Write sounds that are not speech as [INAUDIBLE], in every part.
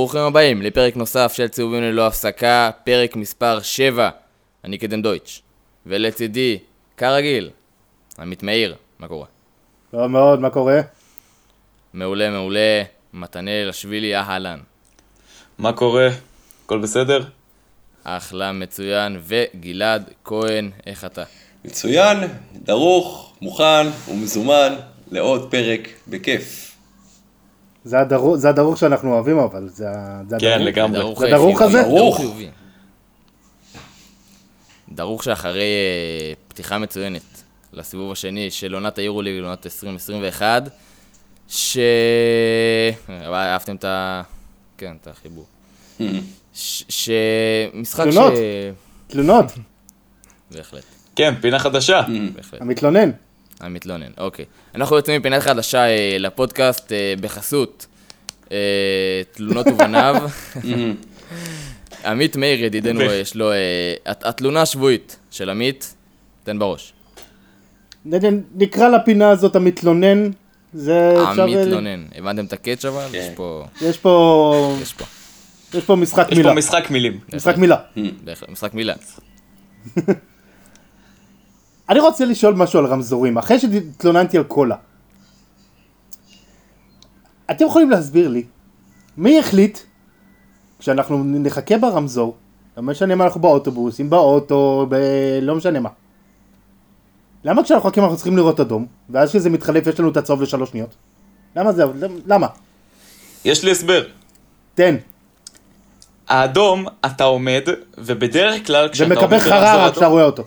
ברוכים הבאים לפרק נוסף של צהובים ללא הפסקה, פרק מספר 7. אני קדם דויטש. ולצידי, כרגיל, עמית מאיר, מה קורה? טוב מאוד, מה קורה? מעולה, מעולה, מתנאל השבילי, אהלן. מה קורה? הכל בסדר? אחלה, מצוין, וגלעד כהן, איך אתה? מצוין, דרוך, מוכן ומזומן לעוד פרק בכיף. זה הדרוך, זה הדרוך שאנחנו אוהבים אבל, זה, זה כן, הדרוך. לגמרי. דרוך זה דרוך חיובי, הזה? דרוך דרוך. שאחרי אה, פתיחה מצוינת לסיבוב השני של עונת היורוליג לעונת 2021, ש... אבל אהבתם את ה... כן, את החיבור. [LAUGHS] ש... שמשחק ש... תלונות. תלונות, בהחלט, כן, פינה חדשה. בהחלט. המתלונן. המתלונן, אוקיי. אנחנו יוצאים מפינת חדשה אה, לפודקאסט אה, בחסות אה, תלונות ובניו. [LAUGHS] עמית מאיר ידידנו, יש לו... הת- התלונה השבועית של עמית, תן בראש. נקרא לפינה הזאת המתלונן, זה אפשר... המתלונן. הבנתם את הקאץ' אבל? כן. יש פה... יש פה... יש פה. יש פה משחק יש מילה. פה משחק מילים. משחק מילה. משחק מילה. [LAUGHS] אני רוצה לשאול משהו על רמזורים, אחרי שהתלוננתי על קולה. אתם יכולים להסביר לי, מי החליט, כשאנחנו נחכה ברמזור, לא משנה מה אנחנו באוטובוס, אם באוטו, ב... לא משנה מה. למה כשאנחנו מחכים אנחנו צריכים לראות אדום, ואז כשזה מתחלף יש לנו את הצהוב לשלוש שניות? למה זה, למה? יש לי הסבר. תן. האדום, אתה עומד, ובדרך כלל כשאתה עומד ומקבל ברמזור חררה כשאתה רואה אותו.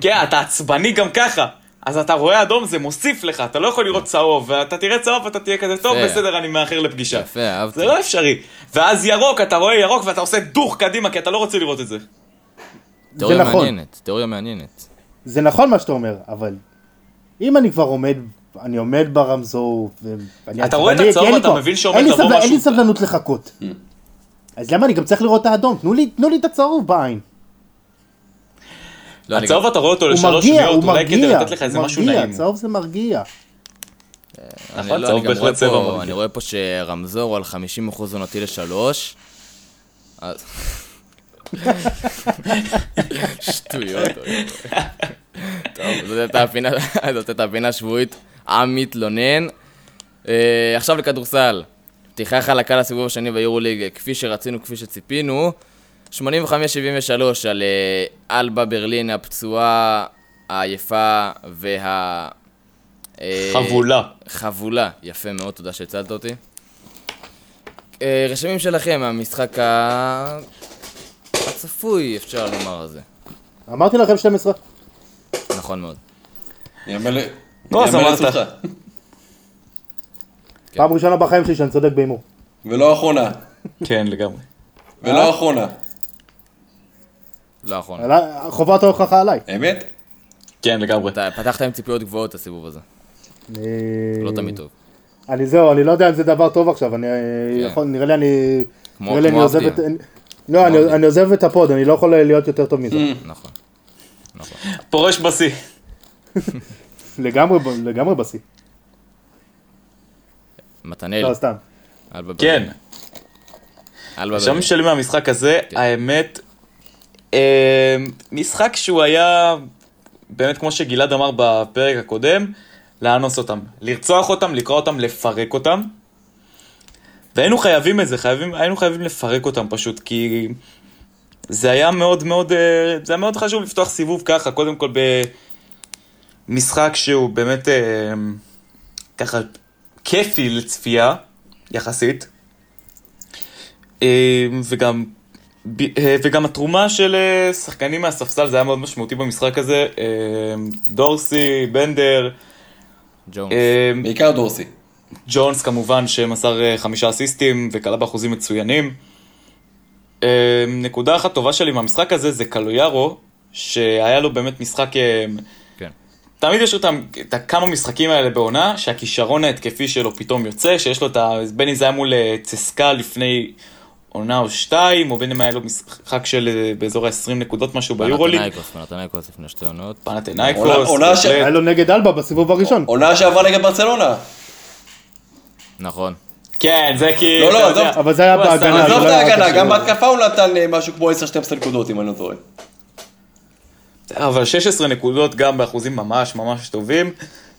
כן, אתה עצבני גם ככה. אז אתה רואה אדום, זה מוסיף לך, אתה לא יכול לראות צהוב, ואתה תראה צהוב ואתה תהיה כזה, טוב. בסדר, אני מאחר לפגישה. יפה, אהבתי. זה לא אפשרי. ואז ירוק, אתה רואה ירוק ואתה עושה דוך קדימה, כי אתה לא רוצה לראות את זה. תיאוריה נכון. מעניינת, תיאוריה מעניינת. זה נכון מה שאתה אומר, אבל אם אני כבר עומד, אני עומד ברמזור, ואני אתה רואה את הצהוב, אתה מבין שעומד לבוא סבלנות- אין לי משהו. סבלנות לחכות. אז למה אני גם צריך לראות את האדום? תנו לי את הצהוב בעין. לא, אני הצהוב אתה רואה אותו לשלוש שניות, הוא אולי כדי מרגיע, לתת לך איזה משהו מרגיע, נעים. צהוב זה מרגיע. אני, נכון, לא, צהוב אני גם רואה בהחלט צבע פה, מרגיע. אני רואה פה שרמזור הוא על 50% עונתי לשלוש. אז... [LAUGHS] שטויות. טוב, זאת הייתה הפינה, השבועית, המתלונן. אה, עכשיו לכדורסל. פתיחה חלקה לסיבוב השני ביורוליג, כפי שרצינו, כפי שציפינו. 85-73 על אה, אלבה ברלין הפצועה, העייפה וה... אה, חבולה. חבולה, יפה מאוד, תודה שהצלת אותי. אה, רשמים שלכם מהמשחק ה... הצפוי, אפשר לומר על זה. אמרתי לכם 12. נכון מאוד. נו, אז אמרת. פעם ראשונה בחיים שלי שאני צודק בהימור. ולא אחרונה. כן, לגמרי. ולא אחרונה. לא נכון. עלי- חובת ההוכחה עליי. אמת? כן, לגמרי. אתה פתחת עם ציפיות גבוהות הסיבוב הזה, אני- לא תמיד טוב. אני זהו, אני לא יודע אם זה דבר טוב עכשיו, אני כן. יכול, נראה לי אני... כמו- נראה לי אני עוזב. את... לא, אני- אני עוזב את הפוד, אני לא יכול להיות יותר טוב מזה. נכון. פורש בשיא. לגמרי, בשיא. מתנאל, לא, סתם. כן. ברלין. שלי מהמשחק הזה, כן. האמת, אה, משחק שהוא היה, באמת כמו שגלעד אמר בפרק הקודם, לאנוס אותם. לרצוח אותם, לקרוא אותם, לפרק אותם. והיינו חייבים את זה, חייבים, היינו חייבים לפרק אותם פשוט, כי זה היה מאוד מאוד, אה, זה היה מאוד חשוב לפתוח סיבוב ככה, קודם כל במשחק שהוא באמת אה, ככה כיפי לצפייה, יחסית. אה, וגם, וגם התרומה של אה, שחקנים מהספסל זה היה מאוד משמעותי במשחק הזה. אה, דורסי, בנדר, ג'ונס. אה, בעיקר דורסי. ג'ונס כמובן שמסר אה, חמישה אסיסטים וכלה באחוזים מצוינים. אה, נקודה אחת טובה שלי מהמשחק הזה זה קלויארו, שהיה לו באמת משחק... אה, כן. תמיד יש אותם, את הכמה משחקים האלה בעונה, שהכישרון ההתקפי שלו פתאום יוצא, שיש לו את ה... בין אם זה היה מול אה, צסקה לפני עונה או שתיים, או בין אם היה לו משחק של אה, באזור ה-20 נקודות משהו ביורוליג. פנתנאיקוס, לפני שתי עונות. פנתנאיקוס. היה לו נגד אלבה בסיבוב הראשון. עונה שעברה נגד ברצלונה. נכון. כן, זה כי... לא, לא, עזוב. אבל זה היה בהגנה, עזוב זה את לא היה ההגנה. גם בהתקפה הוא נתן אה, משהו כמו 10-12 נקודות, אם אני לא טועה. אבל 16 נקודות גם באחוזים ממש ממש טובים.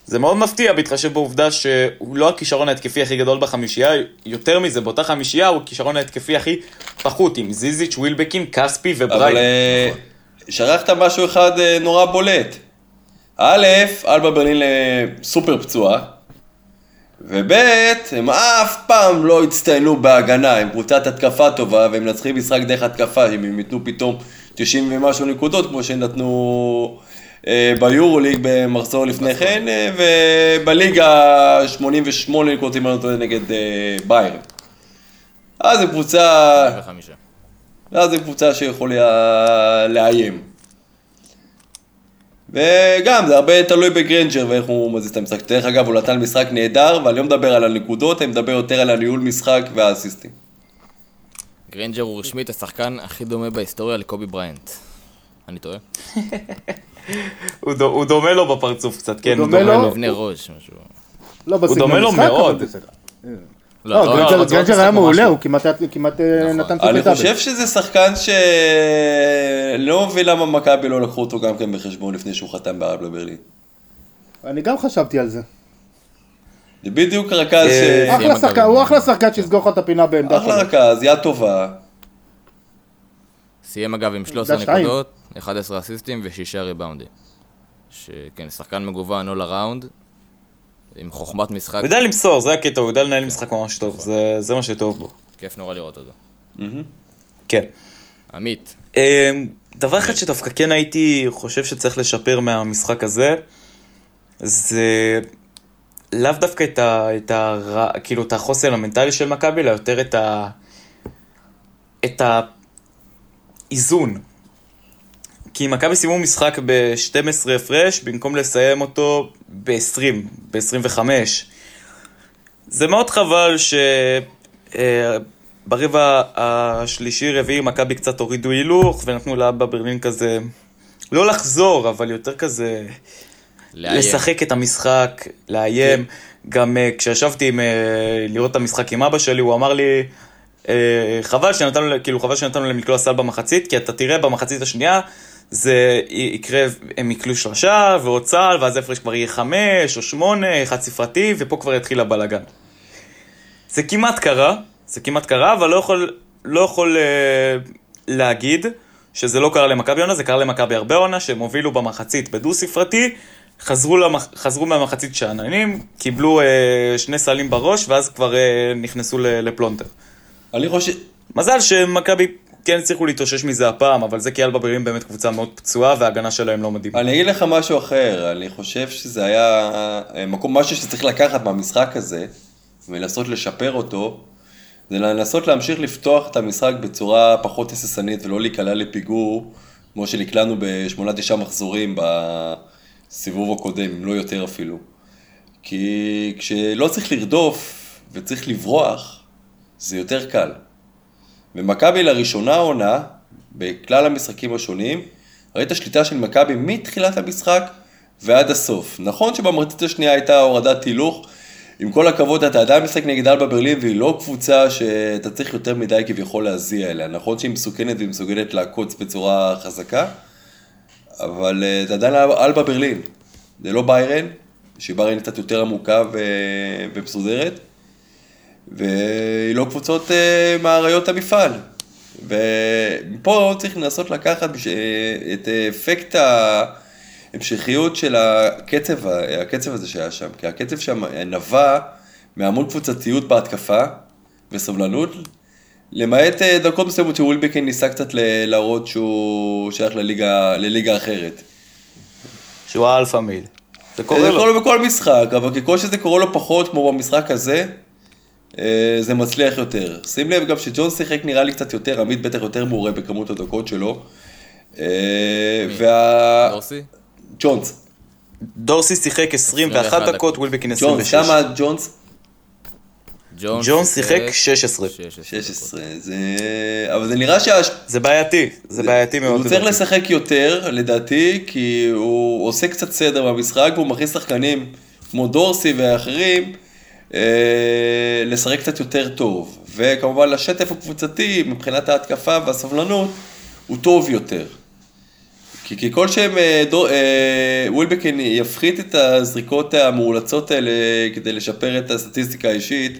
זה מאוד מפתיע בהתחשב בעובדה שהוא לא הכישרון ההתקפי הכי גדול בחמישייה, יותר מזה, באותה חמישייה הוא הכישרון ההתקפי הכי פחות, עם זיזיץ', ווילבקין, כספי אבל וברייל. אה, שכחת משהו אחד אה, נורא בולט. א', אלבה ברלין אה, סופר פצועה, וב', הם אף פעם לא הצטיינו בהגנה, הם קבוצת התקפה טובה, והם מנצחים משחק דרך התקפה, אם הם ייתנו פתאום 90 ומשהו נקודות, כמו שהם נתנו אה, ביורוליג במחזור לפני כן, אה, ובליגה 88 נקודות, אם אני לא טועה, נגד אה, ביירן. אז זו קבוצה... ואז זו קבוצה שיכולה לאיים. וגם, זה הרבה תלוי בגרנג'ר ואיך הוא מזיז את המשחק. דרך אגב, הוא נתן משחק נהדר, ואני לא מדבר על הנקודות, אני מדבר יותר על הניהול משחק והאסיסטים. גרינג'ר הוא רשמית השחקן הכי דומה בהיסטוריה לקובי בריינט. אני טועה? [LAUGHS] הוא דו- הוא דומה לו בפרצוף קצת, כן, הוא דומה דומה לו? לו. מבנה ראש, משהו. לא בסגנון דומה לו מאוד. בסדר. לא, לא, לא, גרנג'ר- לא היה מעולה, ממש הוא כמעט אה, נכון. נתן אני triple חושב שזה שחקן שלא מבין למה מכבי לא לקחו אותו גם כן בחשבון לפני שהוא חתם באלבה ברלין. אני גם חשבתי על זה. זה בדיוק רכז ש... אה, אחלה מכבי. שחקן, הוא אחלה שחקן שיסגור לך את הפינה בעמדה אחלה. רכז, יד טובה. סיים אגב עם 13 זה שתיים. נקודות, 11 אסיסטים ושישה ריבאונדים. שכן, שחקן מגוון all around, עם חוכמת משחק, הוא יודע למסור, זה הקטע, הוא יודע לנהל משחק ממש טוב, זה- זה מה שטוב בו. כיף נורא לראות אותו. כן. עמית, אמ, דבר אחד שדווקא כן הייתי חושב שצריך לשפר מהמשחק הזה, זה לאו דווקא את, ה, את, ה, כאילו, את החוסן המנטלי של מכבי, אלא יותר את, ה, את האיזון. כי מכבי סיימו משחק ב-12 הפרש, במקום לסיים אותו ב-20, ב-25. זה מאוד חבל ש... אה, השלישי-רביעי מכבי קצת הורידו הילוך ונתנו לאבא ברלין כזה, לא לחזור, אבל יותר כזה לאיים. לשחק את המשחק, לאיים. גם uh, כשישבתי עם, uh, לראות את המשחק עם אבא שלי, הוא אמר לי, uh, חבל שנתנו, כאילו חבל שנתנו להם לקלוע סל במחצית, כי אתה תראה במחצית השנייה, זה יקרה, הם יקלו שלושה ועוד סל, ואז ההפרש כבר יהיה חמש או שמונה, חד ספרתי, ופה כבר יתחיל הבלאגן. זה כמעט קרה, זה כמעט קרה, אבל לא יכול, לא יכול uh, להגיד שזה לא קרה למכבי עונה, זה קרה למכבי הרבה עונה, שהם הובילו במחצית בדו-ספרתי, חזרו, למח... חזרו מהמחצית שאננים, קיבלו uh, שני סלים בראש, ואז כבר uh, נכנסו לפלונטר. אני חושב... מזל שמכבי כן הצליחו להתאושש מזה הפעם, אבל זה כי אלבה ברלין באמת קבוצה מאוד פצועה, וההגנה שלהם לא מדהימה. אני אגיד לך משהו אחר, אני חושב שזה היה אה, מקום, משהו שצריך לקחת מהמשחק הזה, ולנסות לשפר אותו, זה לנסות להמשיך לפתוח את המשחק בצורה פחות הססנית ולא להיקלע לפיגור, כמו שנקלענו בשמונה תשעה מחזורים בסיבוב הקודם, אם לא יותר אפילו. כי כשלא צריך לרדוף וצריך לברוח, זה יותר קל. ומכבי לראשונה העונה, בכלל המשחקים השונים, ראית שליטה של מכבי מתחילת המשחק ועד הסוף. נכון שבמחצית השנייה הייתה הורדת הילוך, עם כל הכבוד אתה עדיין משחק נגד אלבה ברלין והיא לא קבוצה שאתה צריך יותר מדי כביכול להזיע אליה. נכון שהיא מסוכנת והיא מסוגלת לעקוץ בצורה חזקה, אבל אה, זה עדיין אלבה ברלין. זה לא ביירן, שביירן קצת יותר עמוקה ו- ומסודרת, והיא לא קבוצות אה, מאריות המפעל. ופה צריך לנסות לקחת בש- אה, את אפקט ההמשכיות של הקצב, ה- הקצב הזה שהיה שם, כי הקצב שם נבע מהמון קבוצתיות בהתקפה וסבלנות, למעט אה, דקות מסוימות שווילבקין ניסה קצת להראות שהוא שייך לליגה, לליגה אחרת. שהוא ה alpha male. זה קורה זה לו. קורה לו בכל משחק, אבל ככל שזה קורה לו פחות, כמו במשחק הזה, אה, זה מצליח יותר. שים לב גם שג'ון שיחק נראה לי קצת יותר, עמית בטח יותר מעורה בכמות הדקות שלו. אה, וה... דורסי? ג'ונס. דורסי שיחק 21 21 דקות, ווילבקין ג'ונס, 26. כמה ג'ונס? ג'ונס שיחק 16. 16. זה... אבל זה נראה שה... זה בעייתי, זה בעייתי מאוד. הוא צריך. לשחק יותר, לדעתי, כי הוא עושה קצת סדר במשחק, והוא מכניס שחקנים כמו דורסי ואחרים, אה, לשחק קצת יותר טוב. וכמובן לשטף הקבוצתי, מבחינת ההתקפה והסבלנות, הוא טוב יותר. כי ככל שהם, אה, אה, ווילבקין יפחית את הזריקות המאולצות האלה כדי לשפר את הסטטיסטיקה האישית,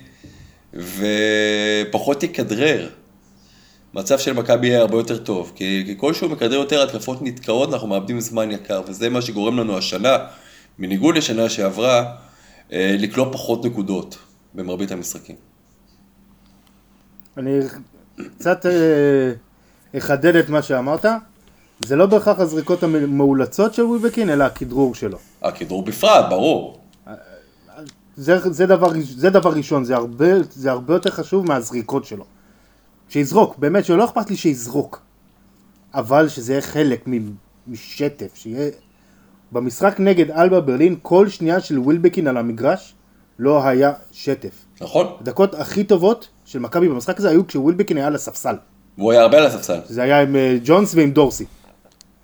ופחות יכדרר. מצב של מכבי יהיה הרבה יותר טוב, כי ככל שהוא מכדרר יותר התקפות נתקעות, אנחנו מאבדים זמן יקר, וזה מה שגורם לנו השנה, בניגוד לשנה שעברה, לקלוע פחות נקודות במרבית המשחקים. אני קצת אה, אחדד את מה שאמרת. זה לא בהכרח הזריקות המאולצות של ווילבקין, אלא הכדרור שלו. הכדרור בפרט, ברור. זה, זה, דבר, זה דבר ראשון, זה הרבה, זה הרבה יותר חשוב מהזריקות שלו. שיזרוק, באמת שלא אכפת לי שיזרוק. אבל שזה יהיה חלק משטף, שיהיה... במשחק נגד אלבה ברלין, כל שנייה של ווילבקין על המגרש לא היה שטף. נכון? הדקות הכי טובות של מכבי במשחק הזה היו כשווילבקין היה על הספסל. והוא היה הרבה על הספסל. זה היה עם אה, ג'ונס ועם דורסי.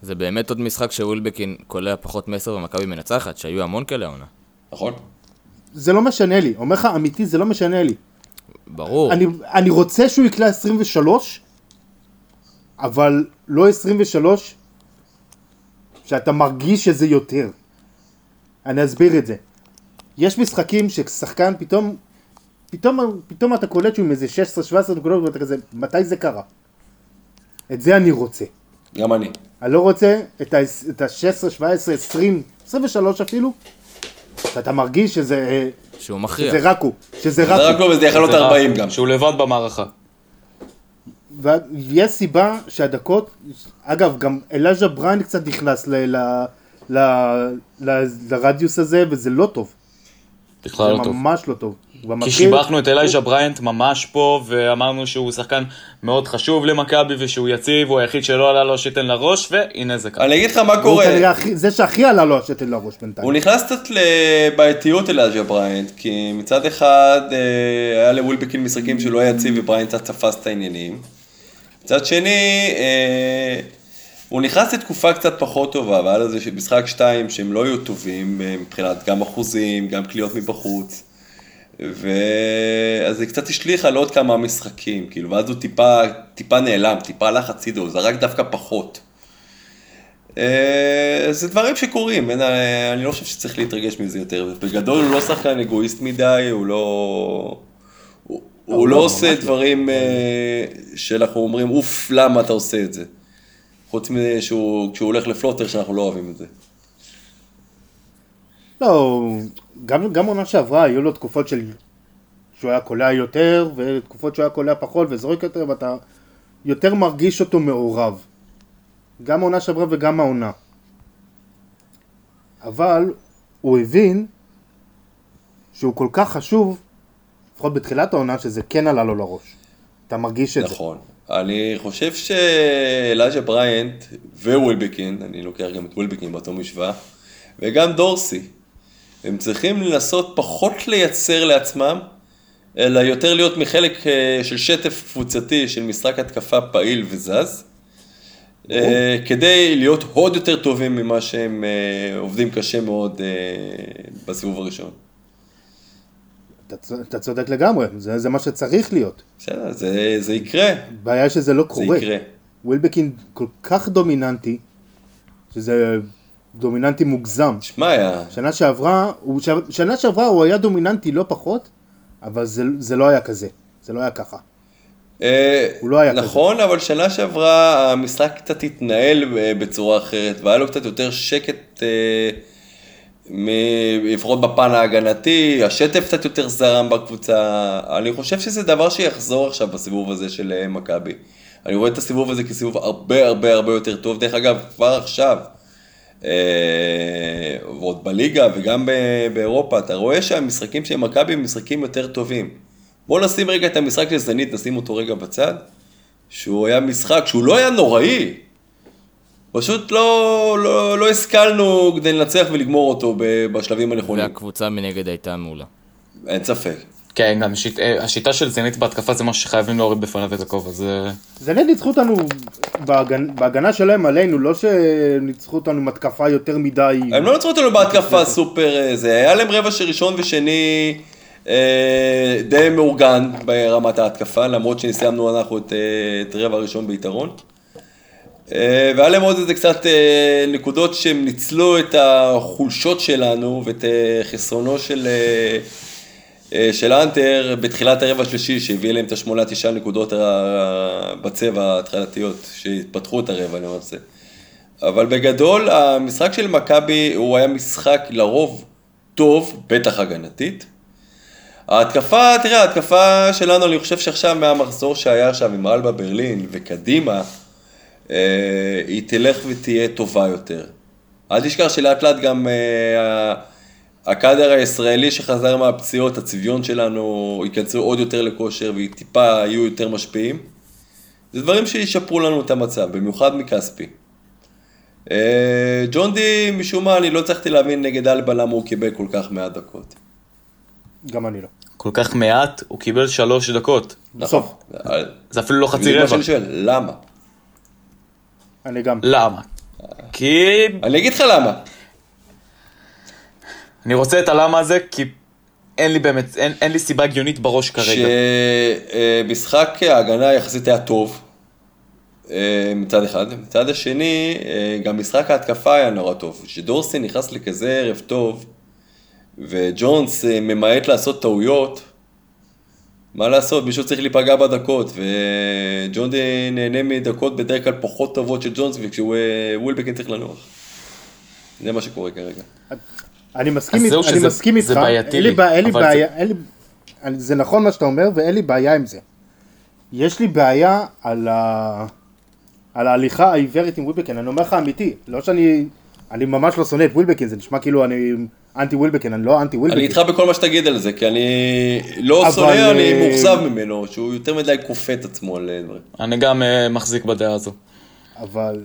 זה באמת עוד משחק שווילבקין קולע פחות מעשר ומכבי מנצחת, שהיו המון כאלה העונה. נכון? זה לא משנה לי, אומר לך אמיתי זה לא משנה לי. ברור. אני, אני רוצה שהוא יקלע 23, אבל לא 23 שאתה מרגיש שזה יותר. אני אסביר את זה. יש משחקים ששחקן פתאום, פתאום, פתאום אתה קולט שהוא עם איזה 16-17 נקודות ואתה כזה, מתי זה קרה? את זה אני רוצה. גם אני. אני לא רוצה את ה-16, 17, 20, 23 אפילו, שאתה מרגיש שזה, שהוא מכריע. שזה רק הוא, שזה זה רק רק הוא. לא, וזה יכול להיות זה רע, 40 גם. שהוא לבד במערכה. ויש סיבה שהדקות, אגב, גם אלאז'ה בריין קצת נכנס ל, ל, ל, ל, לרדיוס הזה, וזה לא טוב. בכלל זה לא טוב. ממש לא טוב. כי שיבחנו את אלייז'ה בריינט ממש פה, ואמרנו שהוא שחקן מאוד חשוב למכבי, ושהוא יציב, הוא היחיד שלא עלה לו שתן לראש, והנה זה קרה. אני אגיד לך מה קורה. זה שהכי עלה לו השתן לראש בינתיים. הוא נכנס קצת לבעייתיות אלייז'ה בריינט, כי מצד אחד אה, היה לווילבקין משחקים שהוא לא היה יציב ובריינט קצת תפס את העניינים. מצד שני, אה, הוא נכנס לתקופה קצת פחות טובה, והיה לזה משחק שתיים שהם לא היו טובים אה, מבחינת גם אחוזים, גם קליעות מבחוץ. ואז זה קצת השליך על עוד כמה משחקים, כאילו, ואז הוא טיפה, טיפה נעלם, טיפה הלך הצידו, הוא זרק דווקא פחות. אה, זה דברים שקורים, אין, אני לא חושב שצריך להתרגש מזה יותר. בגדול הוא לא שחקן אגואיסט מדי, הוא לא... הוא, לא לא, עושה לא. דברים אה, שאנחנו אומרים, אוף, למה אתה עושה את זה? חוץ מזה שהוא, כשהוא הולך לפלוטר, שאנחנו לא אוהבים את זה. לא, גם, גם עונה שעברה היו לו תקופות של... שהוא היה קולע יותר, ותקופות שהוא היה קולע פחות וזורק יותר, ואתה יותר מרגיש אותו מעורב. גם העונה שעברה וגם העונה. אבל הוא הבין שהוא כל כך חשוב, לפחות בתחילת העונה, שזה כן עלה לו לראש. אתה מרגיש את זה. נכון. אני חושב שאלאז'ה בריינט ווילבקין, אני לוקח גם את ווילבקין באותו משוואה, וגם דורסי, הם צריכים לנסות פחות לייצר לעצמם, אלא יותר להיות מחלק אה, של שטף קבוצתי של משחק התקפה פעיל וזז, אה, כדי להיות עוד יותר טובים ממה שהם אה, עובדים קשה מאוד בסיבוב הראשון. אתה, צודק לגמרי, זה, זה מה שצריך להיות. בסדר, זה, זה יקרה, הבעיה שזה לא זה קורה. יקרה. ווילבקין כל כך דומיננטי, שזה דומיננטי מוגזם. שמע, היה... שנה שעברה, הוא, ש- שנה שעברה הוא היה דומיננטי לא פחות, אבל זה, זה לא היה כזה, זה לא היה ככה. אה, הוא לא היה נכון, אבל שנה שעברה המשחק קצת התנהל אה, בצורה אחרת, והיה לו קצת יותר שקט, אה, לפחות בפן ההגנתי, השטף קצת יותר זרם בקבוצה. אני חושב שזה דבר שיחזור עכשיו בסיבוב הזה של אה, מכבי. אני רואה את הסיבוב הזה כסיבוב הרבה הרבה הרבה יותר טוב. דרך אגב, כבר עכשיו, אה, ועוד בליגה וגם באירופה, אתה רואה שהמשחקים של מכבי הם משחקים יותר טובים. בוא נשים רגע את המשחק של זנית, נשים אותו רגע בצד, שהוא היה משחק שהוא לא היה נוראי, פשוט לא, לא, לא השכלנו כדי לנצח ולגמור אותו ב- בשלבים הנכונים, והקבוצה מנגד הייתה מעולה. אין ספק. כן, גם שיט, אה, השיטה של זנית בהתקפה זה משהו שחייבים להוריד בפניו את הכובע, זה... זה נט ניצחו אותנו בהגנ... בהגנה שלהם עלינו, לא שניצחו אותנו עם התקפה יותר מדי. הם לא נצרו אותנו בהתקפה סופר, אה, זה היה להם רבע של ראשון ושני אה, די מאורגן ברמת ההתקפה, למרות שסיימנו אנחנו את, אה, את רבע הראשון ביתרון. אה, והיה להם עוד איזה קצת אה, נקודות שהם ניצלו את החולשות שלנו ואת אה, חסרונו של, של אנטר בתחילת הרבע השלישי, שהביא להם את השמונה תשעה נקודות בצבע ההתחלתיות, שהתפתחו את הרבע, אני רוצה. אבל בגדול, המשחק של מכבי הוא היה משחק לרוב טוב, בטח הגנתית. ההתקפה, תראה, ההתקפה שלנו, אני חושב שעכשיו מהמחזור שהיה עכשיו עם אלבה ברלין וקדימה, היא תלך ותהיה טובה יותר. אל תשכח שלאט לאט גם אה, הקאדר הישראלי שחזר מהפציעות, הצביון שלנו, ייכנסו עוד יותר לכושר וטיפה יהיו יותר משפיעים. זה דברים שישפרו לנו את המצב, במיוחד מכספי. אה, ג'ון די, משום מה, אני לא הצלחתי להבין נגד אלבה למה הוא קיבל כל כך מעט דקות. גם אני לא. כל כך מעט, הוא קיבל שלוש דקות. בסוף. נכון. זה אפילו לא חצי רבע. למה? אני גם. למה? כי... אני אגיד לך למה. אני רוצה את הלמה הזה, כי אין לי באמת, אין, אין לי סיבה הגיונית בראש כרגע. שמשחק ההגנה יחסית היה טוב, אה, מצד אחד. מצד השני, אה, גם משחק ההתקפה היה נורא טוב. כשדורסי נכנס לכזה ערב טוב, וג'ונס אה, ממעט לעשות טעויות, מה לעשות, מישהו צריך להיפגע בדקות, וג'ון די נהנה מדקות בדרך כלל פחות טובות של ג'ונס, וכשהוא אה, ווילבקין צריך לנוח. זה מה שקורה כרגע. אני מסכים, זהו אני מסכים איתך, אין לי בעיה, זה נכון מה שאתה אומר ואין לי בעיה עם זה. יש לי בעיה על, ה, על ההליכה העיוורת עם ווילבקין, אני אומר לך אמיתי, לא שאני, אני ממש לא שונא את ווילבקין, זה נשמע כאילו אני אנטי ווילבקין, אני לא אנטי אני ווילבקין. איתך בכל מה שתגיד על זה, כי אני לא אבל, שונא, אני אה, מאוכזב ממנו, שהוא יותר מדי כופה את עצמו על אה, דברים. אני גם אה, מחזיק בדעה הזו. אבל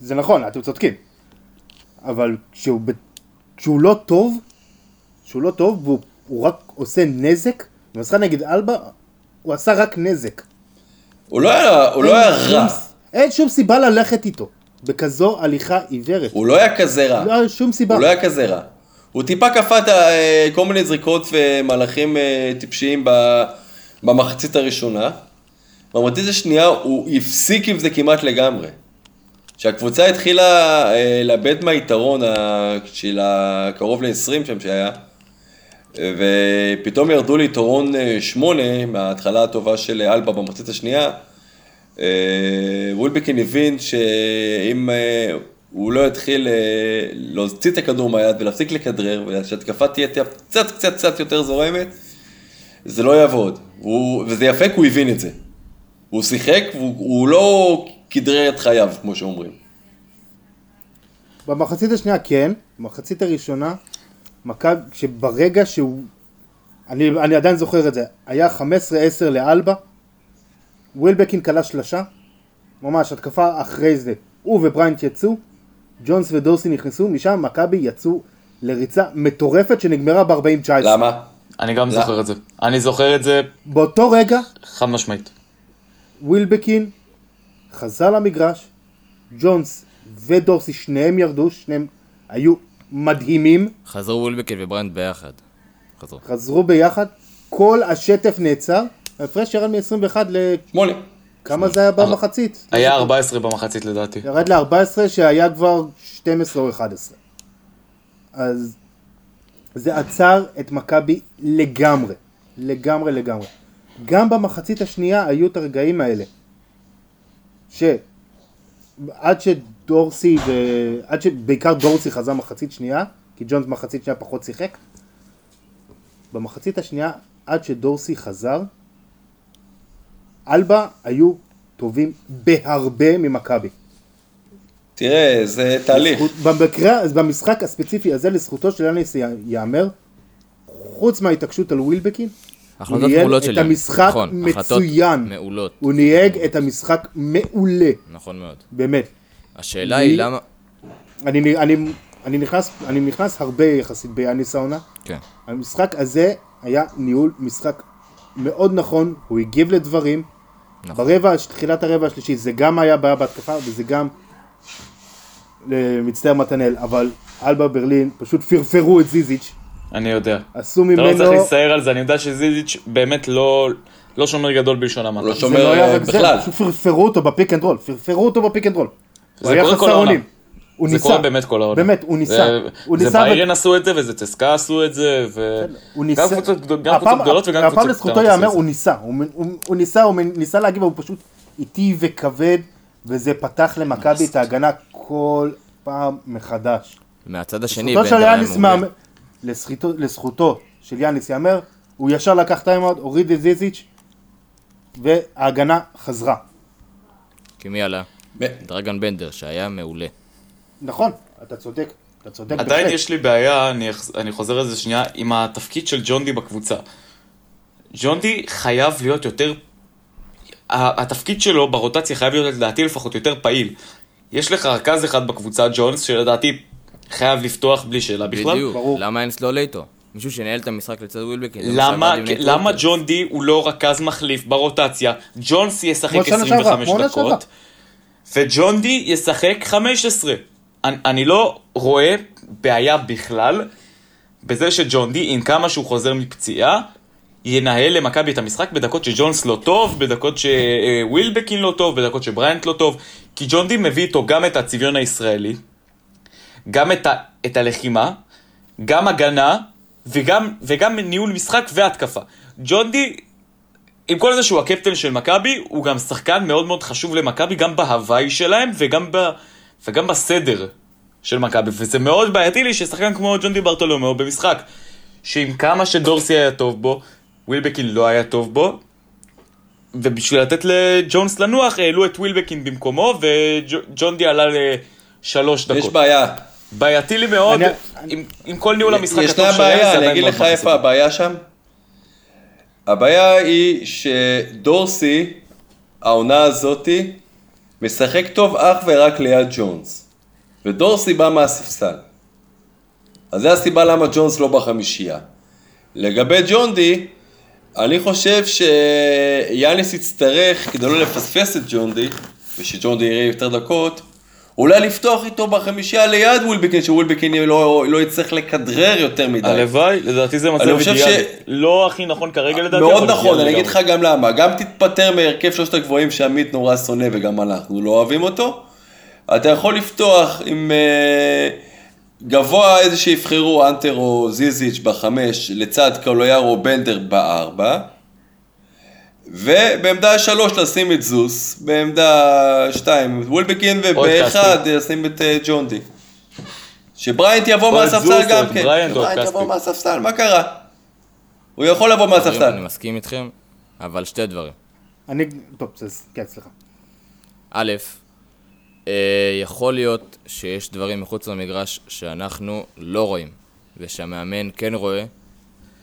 זה נכון, אתם צודקים. אבל כשהוא, ב- כשהוא לא טוב, כשהוא לא טוב והוא הוא רק עושה נזק, במשחק נגד אלבה, הוא עשה רק נזק. הוא לא היה, הוא לא היה רע, שום- אין שום סיבה ללכת איתו, בכזו הליכה עיוורת. הוא לא היה כזה רע. לא היה שום סיבה. הוא לא היה כזה רע. הוא טיפה כפה את אה, כל מיני זריקות ומהלכים אה, טיפשיים במחצית הראשונה. במחצית השנייה הוא הפסיק עם זה כמעט לגמרי. כשהקבוצה התחילה אה, לאבד מהיתרון של הקרוב ל-20 שם שהיה, ופתאום ירדו ליתרון אה, שמונה מההתחלה הטובה של אלבה במחצית השנייה, וולבקין הבין שאם אה, הוא לא יתחיל אה, להוציא את הכדור מהיד ולהפסיק לכדרר, ושהתקפה תהיה קצת קצת קצת יותר זורמת, זה לא יעבוד. והוא, וזה יפה כי הוא הבין את זה. הוא שיחק והוא הוא לא כדרר את חייו, כמו שאומרים. במחצית השנייה כן, במחצית הראשונה, מכבי, שברגע שהוא, אני, אני עדיין זוכר את זה, היה 15-10 לאלבה, ווילבקין קלע שלשה, ממש התקפה אחרי זה, הוא ובריינט יצאו, ג'ונס ודורסי נכנסו, משם מכבי יצאו לריצה מטורפת שנגמרה ב-40-19. למה? אני גם. זוכר את זה. אני זוכר את זה באותו רגע חד משמעית. ווילבקין חזר למגרש, ג'ונס ודורסי שניהם ירדו, שניהם היו מדהימים, חזרו ווילבקין ובריינט ביחד. חזרו. חזרו ביחד, כל השטף נעצר, ההפרש ירד מ-21 ל... שמונה. כמה זה היה במחצית? היה 14 במחצית לדעתי. ירד ל-14 שהיה כבר 12 או 11. אז זה עצר את מכבי לגמרי, לגמרי לגמרי. גם במחצית השנייה היו את הרגעים האלה, שעד שדורסי, ו... עד שבעיקר דורסי חזר מחצית שנייה, כי ג'ונס מחצית שנייה פחות שיחק, במחצית השנייה, עד שדורסי חזר, אלבה היו טובים בהרבה ממכבי. תראה, זה תהליך. במקרה, במשחק הספציפי הזה לזכותו של יאניס ייאמר, חוץ מההתעקשות על ווילבקין, הוא ניהל מעולות את שלי. המשחק נכון, מצוין. מעולות. הוא ניהג את המשחק מעולה, נכון מאוד. באמת. השאלה היא למה... אני, אני, אני, נכנס, אני נכנס הרבה יחסית ביאניס העונה. כן. המשחק הזה היה ניהול משחק מאוד נכון, הוא הגיב לדברים. נכון. ברבע, תחילת הרבע השלישי, זה גם היה בעיה בהתקפה וזה גם מצטער מתנאל, אבל אלבה ברלין פשוט פרפרו את זיזיץ', אני יודע. עשו אתה לא צריך ממנו, להצטער על זה, אני יודע שזיזיץ' באמת לא לא שומר גדול בלשון המעטה. לא זה שומר לא היה אה, בכלל. פשוט פרפרו אותו ב pick and roll, פרפרו אותו ב pick and roll. הוא זה היה חסר העונה. אונים. הוא זה ניסה, קורה באמת כל העונה. באמת, הוא ניסה. זה- הוא זה ניסה, ו- ביירן עשו את זה, וזה צסקה עשו את זה, ו... הוא ניסה, גם קבוצות הפעם- גדולות וגם הפעם קבוצות לזכותו קטנות ייאמר, הוא זה. ניסה, הוא, הוא, הוא ניסה, הוא ניסה להגיב, הוא פשוט איטי וכבד, וזה פתח למכבי את ההגנה כל פעם מחדש. מהצד השני, יאניס מעולה. מאמר, לזכותו, לזכותו של יאניס ייאמר, הוא ישר לקח טיימאוט, הוריד את זיזיץ', וההגנה חזרה. כי מי עלה? דרגן בנדר, שהיה מעולה. נכון, אתה צודק, אתה צודק עדיין בהחלט. יש לי בעיה, אני, אני חוזר על זה שנייה, עם התפקיד של ג'ון די בקבוצה. ג'ון די חייב להיות יותר... ה- התפקיד שלו ברוטציה חייב להיות לדעתי לפחות יותר פעיל. יש לך רכז אחד בקבוצה, ג'ונס, שלדעתי חייב לפתוח בלי שאלה בכלל. בדיוק, ברור. למה אין סלולו איתו? מישהו שינהל את המשחק לצד ווילבקין. למה, למה. ג'ון די הוא לא רכז מחליף ברוטציה? ג'ונס ישחק כמו שנה שעברה, 25 כמו עונה שעברה. דקות, וג'ון די ישחק 15. אני, אני לא רואה בעיה בכלל בזה שג'ון די, עם כמה שהוא חוזר מפציעה, ינהל למכבי את המשחק בדקות שג'ונס לא טוב, בדקות שווילבקין לא טוב, בדקות שבריינט לא טוב, כי ג'ון די מביא איתו גם את הצביון הישראלי, גם את, ה, את הלחימה, גם הגנה, וגם, וגם ניהול משחק והתקפה. ג'ון די, עם כל זה שהוא הקפטן של מכבי, הוא גם שחקן מאוד מאוד חשוב למכבי, גם בהוואי שלהם וגם, ב, וגם בסדר של מכבי. וזה מאוד בעייתי לי ששחקן כמו ג'ון די ברטולומיאו במשחק, שעם כמה שדורסי היה טוב בו, ווילבקין לא היה טוב בו, ובשביל לתת לג'ונס לנוח, העלו את ווילבקין במקומו, וג'ון די עלה לשלוש דקות. יש בעיה. בעייתי לי מאוד, אני- עם, עם כל ניהול המשחק הטוב ישנה שלהם, בעיה, זה אני עדיין אגיד מאוד לך איפה. הבעיה שם. הבעיה היא שדורסי, העונה הזאתי, משחק טוב אך ורק ליד ג'ונס. ודורסי בא מהספסל. אז זו הסיבה למה ג'ונס לא בחמישייה. לגבי ג'ון די, אני חושב שיאניס יצטרך, כדי לא לפספס את ג'ון די, ושג'ון די יראה יותר דקות, אולי לפתוח איתו בחמישייה ליד ווילבקין, שווילבקין לא, לא יצטרך לכדרר יותר מדי. הלוואי, לדעתי זה מצב אידיאלי. ש- לא הכי נכון כרגע לדעתי, מאוד נכון, אני אגיד לך. גם למה. גם תתפטר מהרכב שלושת הגבוהים שעמית נורא שונא וגם אנחנו לא אוהבים אותו. אתה יכול לפתוח עם אה, גבוה איזה שיבחרו, אנטר או זיזיץ' בחמש, לצד קלויאר או בנדר בארבע. ובעמדה שלוש לשים את זוס, בעמדה שתיים וולבקין, ובאחד לשים את אה, ג'ון די. שבריינט יבוא את מהספסל גם את כן. בריינט, את יבוא. מהספסל, מה קרה? הוא יכול לבוא אני מהספסל. מסכים איתכם, אבל שתי דברים. אני, טוב, זה- כן, סליחה. א', אה, יכול להיות שיש דברים מחוץ למגרש שאנחנו לא רואים, ושהמאמן כן רואה,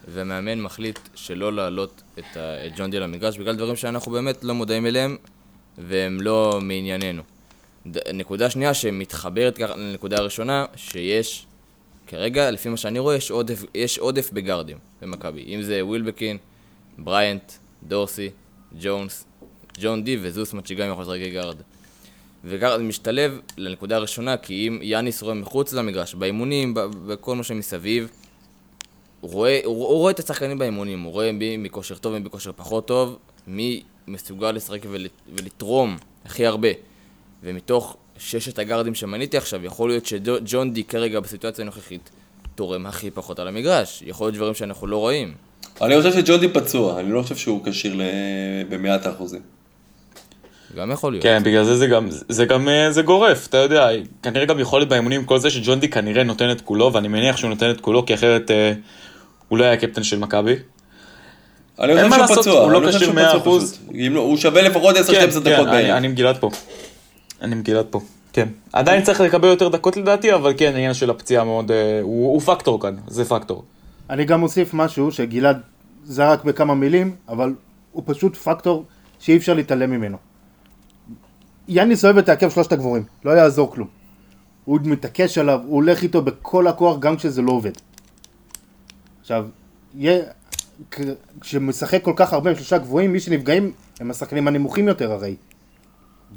והמאמן מחליט שלא להעלות את, ה- את ג'ון די למגרש בגלל דברים שאנחנו באמת לא מודעים אליהם, והם לא מענייננו. ד- נקודה שנייה שמתחברת ככה לנקודה הראשונה, שיש, כרגע, לפי מה שאני רואה, יש עודף, יש עודף בגארדים במכבי. אם זה ווילבקין, בריינט, דורסי, ג'ונס, ג'ון די וזוסמן שגם הוא סוג גארד. זה משתלב לנקודה הראשונה, כי אם יאניס רואה מחוץ למגרש, באימונים, בכל מה שמסביב, הוא רואה, הוא, הוא רואה את השחקנים באימונים, הוא רואה מי בכושר טוב, מי בכושר פחות טוב, מי מסוגל לשחק ול, ולתרום הכי הרבה. ומתוך ששת הגארדים שמניתי עכשיו, יכול להיות שג'ון די כרגע בסיטואציה הנוכחית תורם הכי פחות על המגרש. יכול להיות דברים שאנחנו לא רואים. אני חושב שג'ונדי פצוע, אני לא חושב שהוא כשיר ל- במאת האחוזים. גם יכול להיות. כן, בגלל זה זה גם, זה גם, אה, זה גורף, אתה יודע, כנראה גם יכול להיות באימונים כל זה שג'ון די כנראה נותן את כולו, ואני מניח שהוא נותן את כולו, כי אחרת אה, הוא לא היה קפטן של מכבי. אני אין חושב מה שהוא לעשות, פצוע, הוא לא חושב כשיר שהוא פצוע 100%. פשוט. אם לא, הוא שווה לפחות 10-12 כן, דקות כן, אני, בערב. אני עם גלעד פה. אני עם גלעד פה, כן. עדיין צריך לקבל יותר דקות לדעתי, אבל כן, העניין של הפציעה מאוד, אה, הוא, הוא פקטור כאן, זה פקטור. אני גם אוסיף משהו שגלעד זרק בכמה מילים, אבל הוא פשוט פקטור שאי אפשר להתעלם ממנו. יאניס אוהב את העקב שלושת הגבורים, לא יעזור כלום. הוא מתעקש עליו, הוא הולך איתו בכל הכוח גם כשזה לא עובד. עכשיו, יהיה- כשמשחק כל כך הרבה עם שלושה גבוהים, מי שנפגעים הם השחקנים הנמוכים יותר הרי.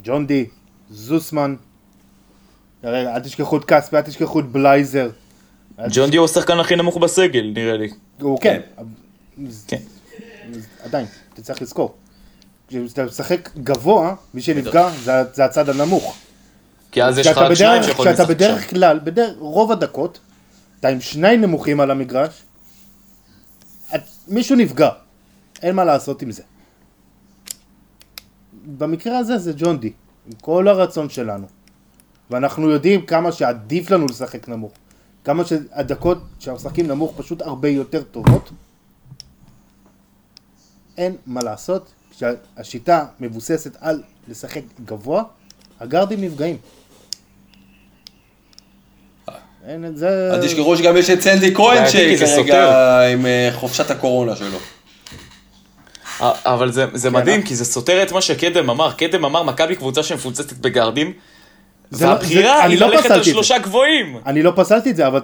ג'ון די, זוסמן, הרי אל תשכחו את כספי, אל תשכחו את בלייזר. ג'ון די הוא השחקן הכי נמוך בסגל, נראה לי. הוא כן. כן. עדיין, אתה צריך לזכור. כשאתה משחק גבוה, מי שנפגע זה- זה הצד הנמוך. כי אז יש לך כשאתה רק שניים שיכולים כשאתה לשחק שם. בדרך כלל, רוב הדקות, אתה עם שניים נמוכים על המגרש, את- מישהו נפגע, אין מה לעשות עם זה. במקרה הזה זה ג'ון די, עם כל הרצון שלנו. ואנחנו יודעים כמה שעדיף לנו לשחק נמוך. כמה שהדקות שאנחנו משחקים נמוך פשוט הרבה יותר טובות. אין מה לעשות, כשהשיטה מבוססת על לשחק גבוה, הגארדים נפגעים. אין את זה... אל תשכחו שגם יש את סנדי כהן זה שכרגע עם אה, חופשת הקורונה שלו. אה, אבל זה, כן, זה מדהים, כי זה סותר את מה שקדם אמר. קדם אמר, מכבי קבוצה שמפוצצת בגארדים, זה לא- והבחירה זה- אני היא לא ללכת על זה. שלושה גבוהים. אני לא פסלתי את זה, אבל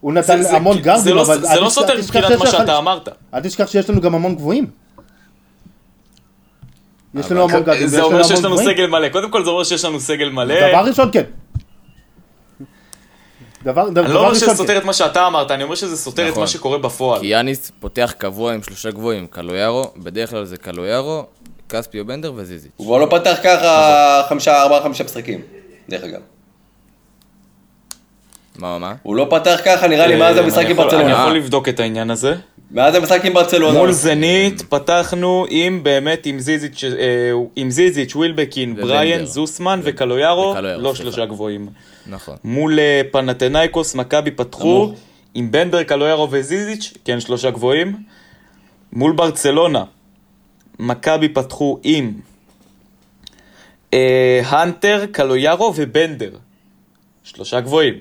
הוא נתן זה- זה- המון זה גארדים, לא- אבל... זה לא סותר מבחינת מה שאתה אמרת. אל תשכח שיש לנו גם המון גבוהים. יש לנו המון גארדים, זה אומר שיש לנו. סגל מלא. קודם כל זה אומר שיש לנו סגל מלא. דבר ראשון, כן. דבר דבר אני לא אומר שזה סותר. את מה שאתה אמרת, אני אומר שזה סותר את נכון. מה שקורה בפועל. כי יאניס פותח קבוע עם שלושה גבוהים, קלויארו, בדרך כלל זה קלויארו, כספי או בנדר וזיזיץ'. הוא כבר לא פתח ככה חמישה, ארבעה, חמישה משחקים, דרך אגב. מה, מה? הוא לא פתח ככה, נראה לי, מאז אה, המשחק אני עם יכול- אני ברצלונה. יכול לבדוק את העניין הזה. מאז המשחק עם ברצלונה. מול זנית פתחנו עם באמת עם זיזיץ', אה, ווילבקין. בריאן, זוסמן וקלויארו, לא. שלושה גבוהים. נכון. מול אה, פנתנאיקוס, מכבי פתחו. עם בנדר, קלויארו וזיזיץ', כן, שלושה גבוהים. מול ברצלונה, מכבי פתחו עם אה, הנטר, קלויארו ובנדר. שלושה גבוהים.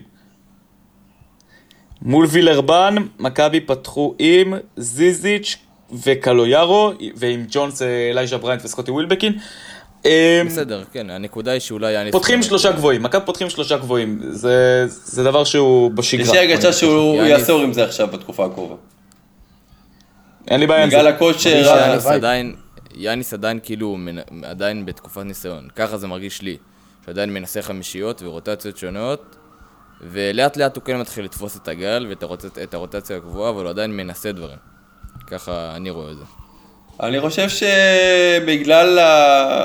מול וילרבן, מכבי פתחו עם זיזיץ' וקלויארו, ועם ג'ונס, אה, אלייז'ה בריינט וסקוטי ווילבקין. אה, בסדר, כן, הנקודה היא שאולי. פותחים שלושה גבוהים, מכבי פותחים שלושה גבוהים, זה, זה דבר שהוא יש בשגרה. לי הרגשה שהוא. יעשור עם זה עכשיו בתקופה הקרובה. אין לי בעיה עם בגלל זה. הכושר, מרגיש ה- שיאניס הלוואי. עדיין, יאניס עדיין כאילו, עדיין בתקופת ניסיון. ככה זה מרגיש לי. שעדיין מנסה חמישיות ורוטציות שונות, ולאט לאט הוא כן מתחיל לתפוס את הגל ואת הרוטצ... את הרוטציה הקבועה, אבל הוא עדיין מנסה דברים. ככה אני רואה את זה. אני חושב שבגלל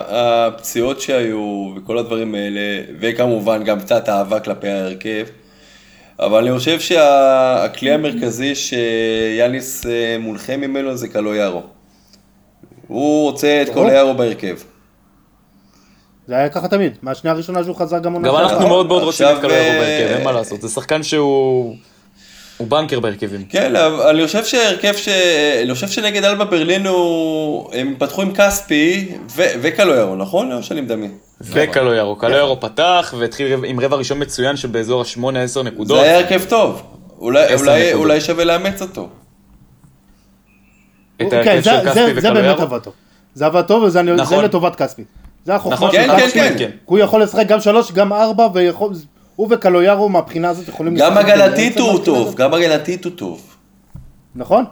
הפציעות שהיו וכל הדברים האלה, וכמובן גם קצת אהבה כלפי ההרכב, אבל אני חושב שהכלי המרכזי שיאניס אה, מונחה ממנו זה קלויארו. הוא רוצה את ברור. קלויארו בהרכב. זה היה ככה תמיד, מהשנייה הראשונה שהוא חזר גם עונה גם. אנחנו מאוד מאוד רוצים את עכשיו, קלויארו אה, בהרכב, אין מה לעשות, זה שחקן שהוא... הוא בנקר בהרכבים. כן, אבל אני חושב שהרכב ש... אני חושב שנגד אלבה ברלין הוא... הם פתחו עם כספי ו... וקלויארו, נכון? או שאני מדמיין? וקלויארו, קלויארו פתח והתחיל רב- עם רבע ראשון מצוין שבאזור ה-8-10 נקודות. זה היה הרכב טוב. אולי, אולי. אולי שווה לאמץ אותו. את כן, ההרכב זה- של זה- כספי זה באמת וקלויארו. עבד טוב. זה עבד טוב וזה נכון. לטובת כספי. זה החוכמה נכון, של כן, כן, כספי. כן. הוא יכול לשחק גם שלוש, גם ארבע, ויכול... הוא וקלויארו מהבחינה הזאת יכולים גם בעצם הוא טוב. גם הגנתית הוא טוב. נכון?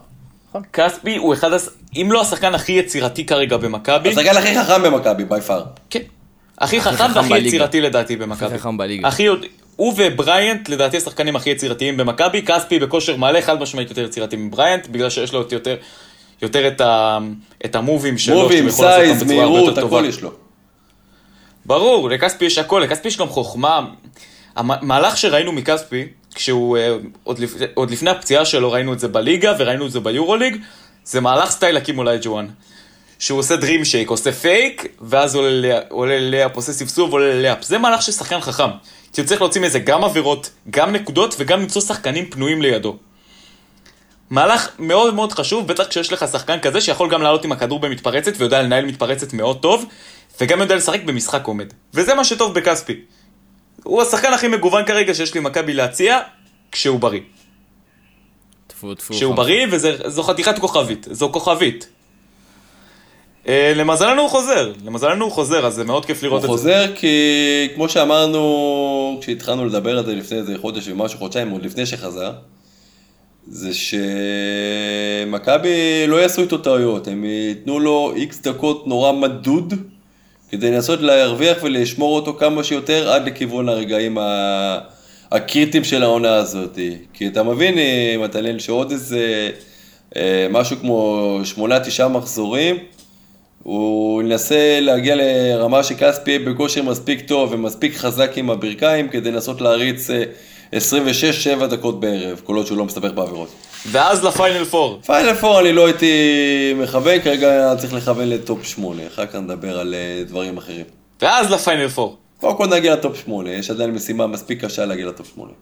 כספי הוא אחד, אם לא השחקן הכי יצירתי כרגע במכבי, השחקן הכי חכם במכבי, בי פאר. כן. הכי חכם והכי. יצירתי לדעתי במכבי. הכי חכם בליגה. הוא ובריאנט לדעתי השחקנים הכי יצירתיים במכבי, כספי בכושר מלא, חד משמעית יותר יצירתי מבריאנט, בגלל שיש לו יותר, יותר את, ה... את המובים שלו, מובים, שהוא יכול לעשות אותם size, מהירות, יותר טובה. הכל יש לו. ברור, לכספי יש הכל, לכספי יש גם חוכמה. המהלך שראינו מכספי, כשהוא, אה, עוד, לפ... עוד לפני הפציעה שלו, ראינו את זה בליגה וראינו את זה ביורוליג, זה מהלך style האקים אולאג'ואן. שהוא עושה dream shake, עושה פייק, ואז עולה ל- עולה layup, עושה סבסוב, עולה layup. זה מהלך של שחקן חכם. כי הוא צריך להוציא מזה גם עבירות, גם נקודות, וגם למצוא שחקנים פנויים לידו. מהלך מאוד מאוד חשוב, בטח כשיש לך שחקן כזה שיכול גם לעלות עם הכדור במתפרצת ויודע לנהל מתפרצת מאוד טוב, וגם יודע לשחק במשחק עומד. וזה מה שטוב בכספי. הוא השחקן הכי מגוון כרגע שיש לי מכבי להציע, כשהוא בריא. טפו טפו. כשהוא. בריא, וזו חתיכת כוכבית. זו כוכבית. אה, למזלנו הוא חוזר, למזלנו הוא חוזר, אז זה מאוד כיף לראות הוא את זה. חוזר כי, כמו שאמרנו, כשהתחלנו לדבר על זה לפני איזה חודש ומשהו, חודשיים, עוד לפני שחזר, זה שמכבי לא יעשו איתו טעויות, הם ייתנו לו איקס דקות נורא מדוד, כדי לנסות להרוויח ולשמור אותו כמה שיותר עד לכיוון הרגעים ה- הקריטיים של העונה הזאת. כי אתה מבין, אה, מתנאל, שעוד איזה אה, משהו כמו שמונה, תשעה מחזורים, הוא ינסה להגיע לרמה שכספי יהיה בכושר מספיק טוב ומספיק חזק עם הברכיים כדי לנסות להריץ אה, 26-7 דקות בערב, כל עוד שהוא לא מסתבך בעבירות. ואז ל Final Four. Final Four אני לא הייתי מכוון, כרגע צריך לכוון ל top 8, אחר כך נדבר על אה, דברים אחרים. ואז ל Final Four. קודם כל נגיע ל top 8, יש עדיין משימה מספיק קשה להגיע ל top 8.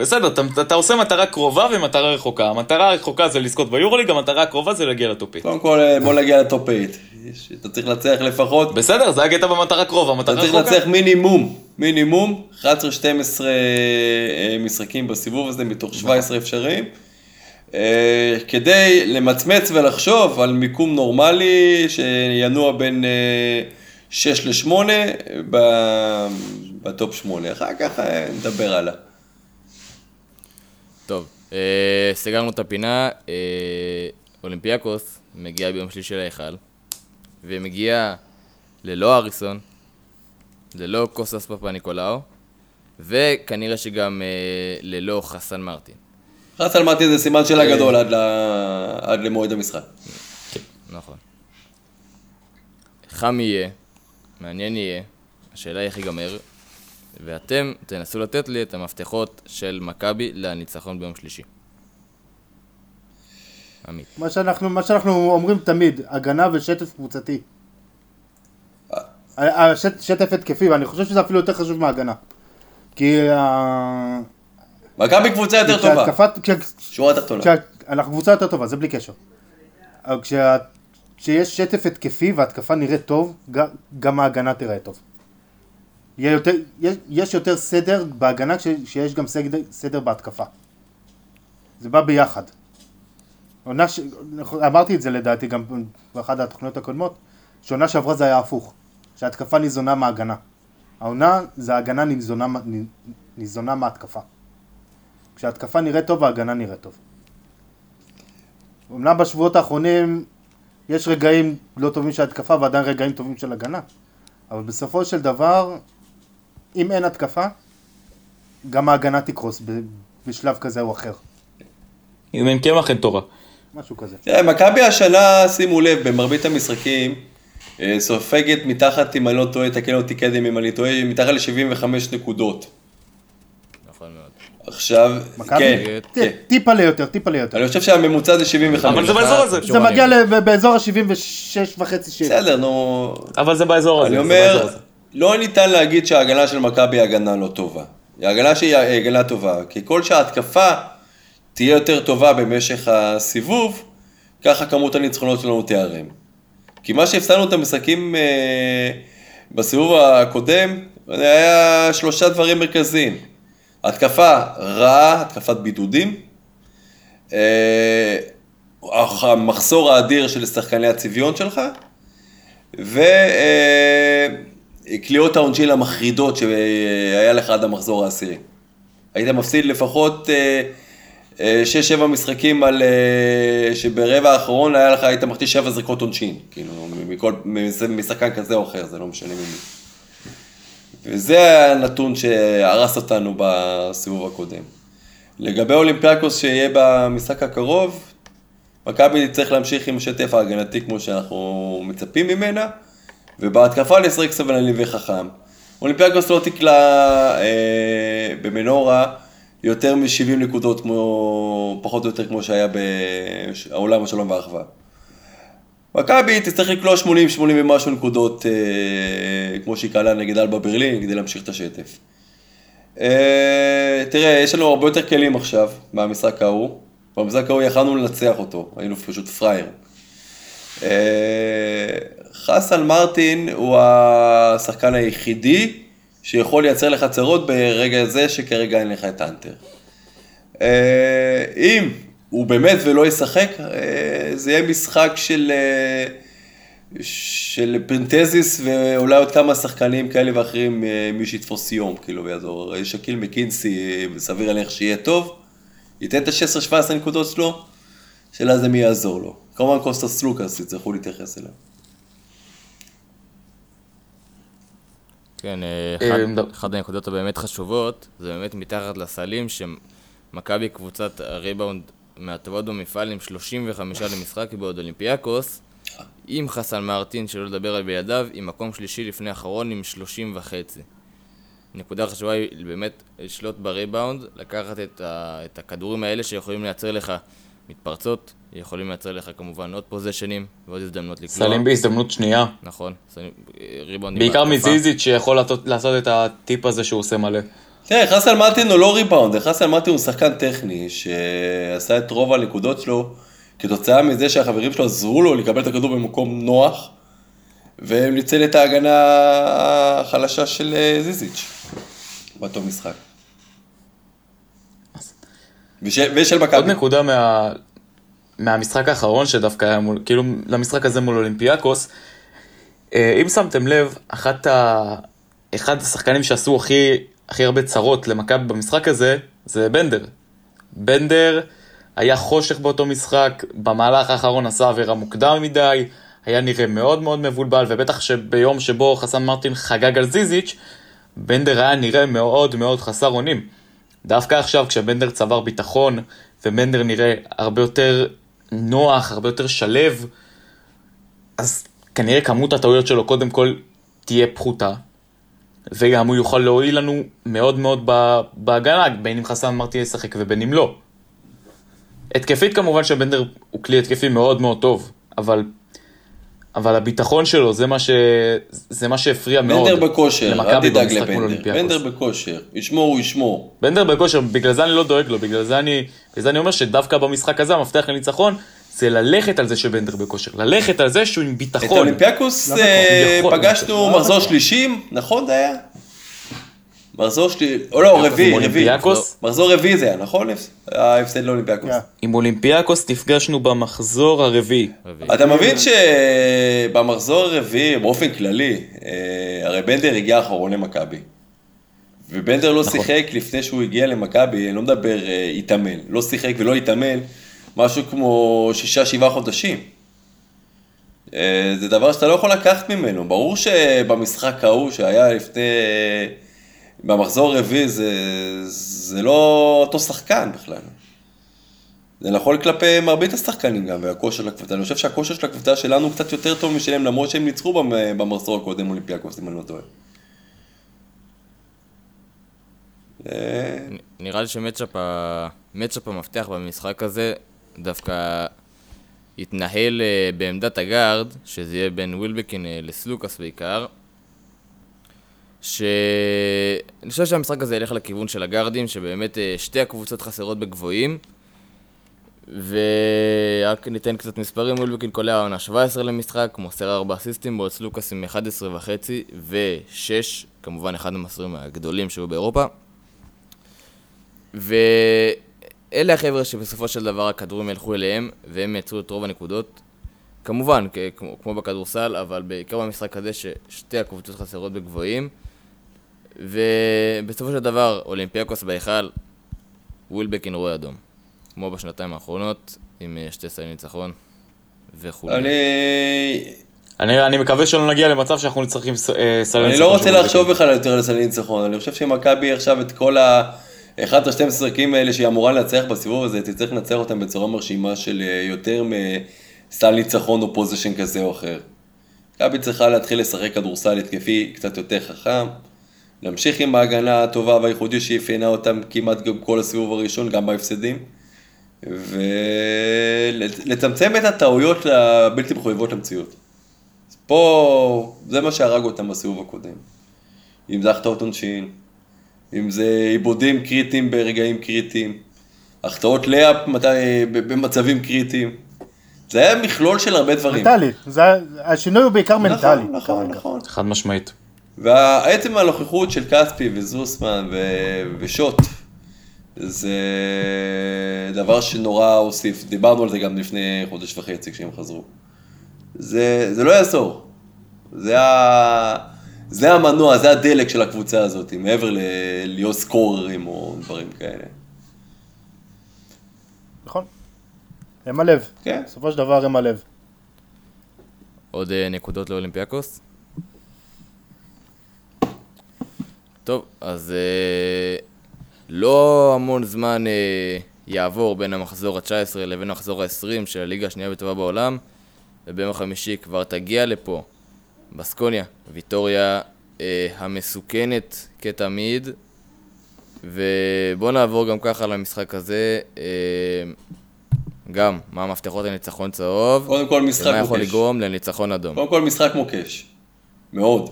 בסדר, אתה, אתה עושה מטרה קרובה ומטרה רחוקה. המטרה הרחוקה זה לזכות ביורוליג, המטרה הקרובה זה להגיע ל top eight. קודם כל אה, בוא נגיע ל top 8. אתה צריך לנצח לפחות, בסדר, זה הקטע במטרה קרובה, אתה מטרה צריך רחוקה. לנצח מינימום, מינימום 11-12 אה, משחקים בסיבוב הזה מתוך 17 אפשריים. אה, כדי למצמץ ולחשוב על מיקום נורמלי שינוע בין אה, 6 ל-8 ב top 8. אחר כך אה, נדבר הלאה. טוב, אה, סגרנו את הפינה, אה, אולימפיאקוס מגיעה ביום שלישי להיכל, ומגיעה ללא האריסון, ללא קוסטס פפאניקולאו, וכנראה שגם אה, ללא חסן מרטין. חסן מרטין זה סימן שאלה גדול עד ל- עד למועד המשחק. נכון. חם יהיה, מעניין יהיה, השאלה איך ייגמר, ואתם תנסו לתת לי את המפתחות של מכבי לניצחון ביום שלישי. עמית. מה שאנחנו, מה שאנחנו אומרים תמיד, הגנה ושטף קבוצתי. השט- שטף התקפי, ואני חושב שזה אפילו יותר חשוב מההגנה. כי מכבי קבוצה יותר טובה, שורה תחתונה. אנחנו קבוצה יותר טובה, זה בלי קשר. כשיש שטף התקפי והתקפה נראית טוב, גם ההגנה תראה טוב. יותר, יש, יש יותר סדר בהגנה כש- כשיש גם סדר, סדר בהתקפה. זה בא ביחד. עונה ש... אמרתי את זה לדעתי גם באחת התוכניות הקודמות, שעונה שעברה זה היה הפוך, שההתקפה ניזונה מההגנה. העונה זה ההגנה ניזונה, ניזונה מההתקפה. כשההתקפה נראית טוב, ההגנה נראית טוב. אמנם בשבועות האחרונים יש רגעים לא טובים של התקפה ועדיין רגעים טובים של הגנה, אבל בסופו של דבר, אם אין התקפה, גם ההגנה תקרוס בשלב כזה או אחר. אם אין קמח אין תורה. משהו כזה. תראה, מכבי השנה, שימו לב, במרבית המשחקים, אה, סופגת מתחת, אם אני לא טועה, תקן אותי קדם אם אני טועה, מתחת ל-75 נקודות. נכון מאוד. עכשיו? כן, ט- כן. טיפה ליותר, טיפה ליותר. אני חושב שהממוצע זה 75. אבל זה באזור הזה. זה מגיע ל- באזור ה-76 וחצי שבע. בסדר, נו... אבל זה באזור הזה. אני אומר. לא ניתן להגיד שההגנה של מכבי היא הגנה לא טובה. היא הגנה שהיא הגנה טובה. ככל שההתקפה תהיה יותר טובה במשך הסיבוב, ככה כמות הניצחונות שלנו תיערם. כי מה שהפסדנו את המשחקים אה, בסיבוב הקודם, היה שלושה דברים מרכזיים. התקפה רעה, התקפת בידודים. אה, המחסור האדיר של שחקני הצביון שלך. וקליעות העונשין המחרידות שהיה לך עד המחזור העשירי. היית מפסיד לפחות 6-7 משחקים על... אה, שברבע האחרון היה לך, היית מחטיא 7 זריקות עונשין. כאילו, מכל, משחקן כזה או אחר, זה לא משנה ממי. וזה הנתון שהרס אותנו בסיבוב הקודם. לגבי אולימפיאקוס שיהיה במשחק הקרוב, מכבי צריך להמשיך עם השטף ההגנתי כמו שאנחנו מצפים ממנה, ובהתקפה לשחק סבלני וחכם. אולימפיאקוס לא תקלע אה, במנורה יותר מ-70 נקודות, כמו, פחות או יותר כמו שהיה בעולם השלום והאחווה. מכבי תצטרך לקלוע 80-80 ומשהו נקודות, אה, כמו שהיא קלעה נגד אלבה ברלין, כדי להמשיך את השטף. אה, תראה, יש לנו הרבה יותר כלים עכשיו מהמשחק ההוא. במשחק ההוא יכלנו לנצח אותו, היינו פשוט פראייר. אה, חסן מרטין הוא השחקן היחידי שיכול לייצר לך צרות ברגע זה שכרגע אין לך את האנטר. אה, אם הוא באמת ולא ישחק, אה, זה יהיה משחק של, אה, של פרינטזיס ואולי עוד כמה שחקנים כאלה ואחרים, מי שיתפוס יום, כאילו, ויעזור. שקיל מקינסי, סביר להניח שיהיה טוב, ייתן את ה-16-17 נקודות שלו, שאלה זה מי יעזור לו. כמובן קוסטס לוקאס, יצטרכו להתייחס אליו. כן, אה, אה, אחת הנקודות הבאמת חשובות, זה באמת מתחת לסלים, שמכבי קבוצת הריבאונד מהטובות במפעל עם 35 למשחק, בעוד אולימפיאקוס, עם חסן מרטין, שלא לדבר על בלעדיו, עם מקום שלישי לפני האחרון עם 30 וחצי. נקודה חשובה היא באמת לשלוט בריבאונד, לקחת את, ה, את הכדורים האלה שיכולים לייצר לך מתפרצות, יכולים לייצר לך כמובן עוד פוזיישנים ועוד הזדמנות לקלוע. סלים בהזדמנות שנייה. נכון, סלים- ריבאונדים בעיקר. מזיזיץ' שיכול לעשות- לעשות את הטיפ הזה שהוא עושה מלא. תראה, חסן מרטין הוא לא ריבאונד, חסן מרטין הוא שחקן טכני, שעשה את רוב הנקודות שלו כתוצאה מזה שהחברים שלו עזרו לו לקבל את הכדור במקום נוח, וניצל את ההגנה החלשה של אה, זיזיץ' באותו משחק. ושל, ושל עוד מכבי. נקודה מה... מהמשחק האחרון שדווקא היה מול, כאילו למשחק הזה מול אולימפיאקוס, אה, אם שמתם לב, אחת ה... אחד השחקנים שעשו הכי, הכי הרבה צרות למכבי במשחק הזה, זה בנדר. בנדר היה חושך באותו משחק, במהלך האחרון עשה עבירה מוקדם מדי, היה נראה מאוד מאוד מבולבל, ובטח שביום שבו חסן מרטין חגג על זיזיץ', בנדר היה נראה מאוד מאוד חסר אונים. דווקא עכשיו, כשבנדר צבר ביטחון, ובנדר נראה הרבה יותר נוח, הרבה יותר שלב, אז כנראה כמות הטעויות שלו קודם כל תהיה פחותה, וגם הוא יוכל להועיל לנו מאוד מאוד בהגנה, בין אם חסן מרטין ישחק ובין אם לא. התקפית כמובן שבנדר הוא כלי התקפי מאוד מאוד טוב, אבל, אבל הביטחון שלו זה מה, ש, זה מה שהפריע מאוד בנדר בכושר, אל תדאג לבנדר. בנדר בכושר, ישמור הוא ישמור. בנדר בכושר, בגלל זה אני לא דואג לו, בגלל זה אני, בגלל זה אני אומר שדווקא במשחק הזה המפתח לניצחון זה ללכת על זה שבנדר בכושר, ללכת על זה שהוא עם את ביטחון. אולימפיאקוס לא אה, נכון, פגשנו נכון. מחזור שלישים, נכון זה היה? מחזור שלישי, או לא, רביעי, רביעי. אולימפיאקוס? מחזור רביעי זה היה, נכון? ההפסד לאולימפיאקוס. עם אולימפיאקוס נפגשנו במחזור הרביעי. רביעי. אתה מבין שבמחזור הרביעי, באופן כללי, אה, הרי בנדר הגיע אחרון למכבי. ובנדר לא נכון. שיחק לפני שהוא הגיע למכבי, אני לא מדבר אה, התאמן, לא שיחק ולא התאמן, משהו כמו שישה, שבעה חודשים. אה, זה דבר שאתה לא יכול לקחת ממנו. ברור שבמשחק ההוא שהיה לפני... במחזור הרביעי זה, זה לא אותו שחקן בכלל. זה נכון כלפי מרבית השחקנים גם, והכושר של הקבוצה. אני חושב שהכושר של הקבוצה שלנו הוא קצת יותר טוב משלהם, למרות שהם ניצחו במ- במחזור הקודם אולימפיאקוס, אם אני לא טועה. אה, נראה לי שמצ'אפ המפתח במשחק הזה דווקא יתנהל אה, בעמדת הגארד, שזה יהיה בין ווילבקין אה, לסלוקאס בעיקר. שאני חושב שהמשחק הזה ילך לכיוון של הגארדים, שבאמת אה, שתי הקבוצות חסרות בגבוהים. ורק ניתן קצת מספרים, ווילבקין קולע העונה 17 למשחק, מוסר 4 אסיסטים, בעוד סלוקאס עם 11 וחצי ו-6, כמובן אחד המסורים הגדולים שהיו באירופה. ואלה החבר'ה שבסופו של דבר הכדורים ילכו אליהם, והם ייצרו את רוב הנקודות. כמובן, כמו, כמו בכדורסל, אבל בעיקר במשחק הזה ששתי הקבוצות חסרות בגבוהים. ובסופו של דבר, אולימפיאקוס בהיכל, ווילבקין רואה אדום. כמו בשנתיים האחרונות, עם אה, שתי סלי ניצחון וכולי. אני... אני, אני מקווה שלא נגיע למצב שאנחנו צריכים ס- אה, סלי אני ניצחון לא רוצה לחשוב בכלל יותר על סלי ניצחון, אני חושב שמכבי עכשיו את כל ה-11-12 משחקים האלה שהיא אמורה לנצח בסיבוב הזה, תצטרך לנצח אותם בצורה מרשימה של אה, יותר מסל ניצחון או פוזיישן כזה או אחר. מכבי צריכה להתחיל לשחק כדורסל התקפי קצת יותר חכם, להמשיך עם ההגנה הטובה והייחודית שאפיינה אותם כמעט גם כל הסיבוב הראשון, גם בהפסדים, ולצמצם את הטעויות הבלתי מחויבות למציאות. פה, זה מה שהרג אותם בסיבוב הקודם. אם זה החטאות עונשין, אם זה עיבודים קריטיים ברגעים קריטיים, החטאות לאפ מתי, במצבים קריטיים. זה היה מכלול של הרבה דברים. מנטלי, זה- השינוי הוא בעיקר מנטלי. נכון, נכון. נכון. חד משמעית. ועצם הנוכחות של כספי וזוסמן ו- ושוט, זה דבר שנורא הוסיף. דיברנו על זה גם לפני חודש וחצי כשהם חזרו. זה, זה לא יעזור. זה, ה... זה המנוע, זה הדלק של הקבוצה הזאת, מעבר ל- להיות סקוררים או דברים כאלה. נכון. הם הלב. כן. בסופו של דבר הם הלב. עוד אה, נקודות לאולימפיאקוס? טוב, אז אה, לא המון זמן אה, יעבור בין המחזור ה-19 לבין המחזור ה-20 של הליגה השנייה בטובה בעולם, וביום החמישי כבר תגיע לפה בסקוניה, ויטוריה אה, המסוכנת כתמיד, ובואו נעבור גם ככה למשחק הזה. אה, גם, מה המפתחות לניצחון צהוב, קודם כל משחק ומה יכול מוקש. לגרום לניצחון אדום. קודם כל משחק מוקש. מאוד.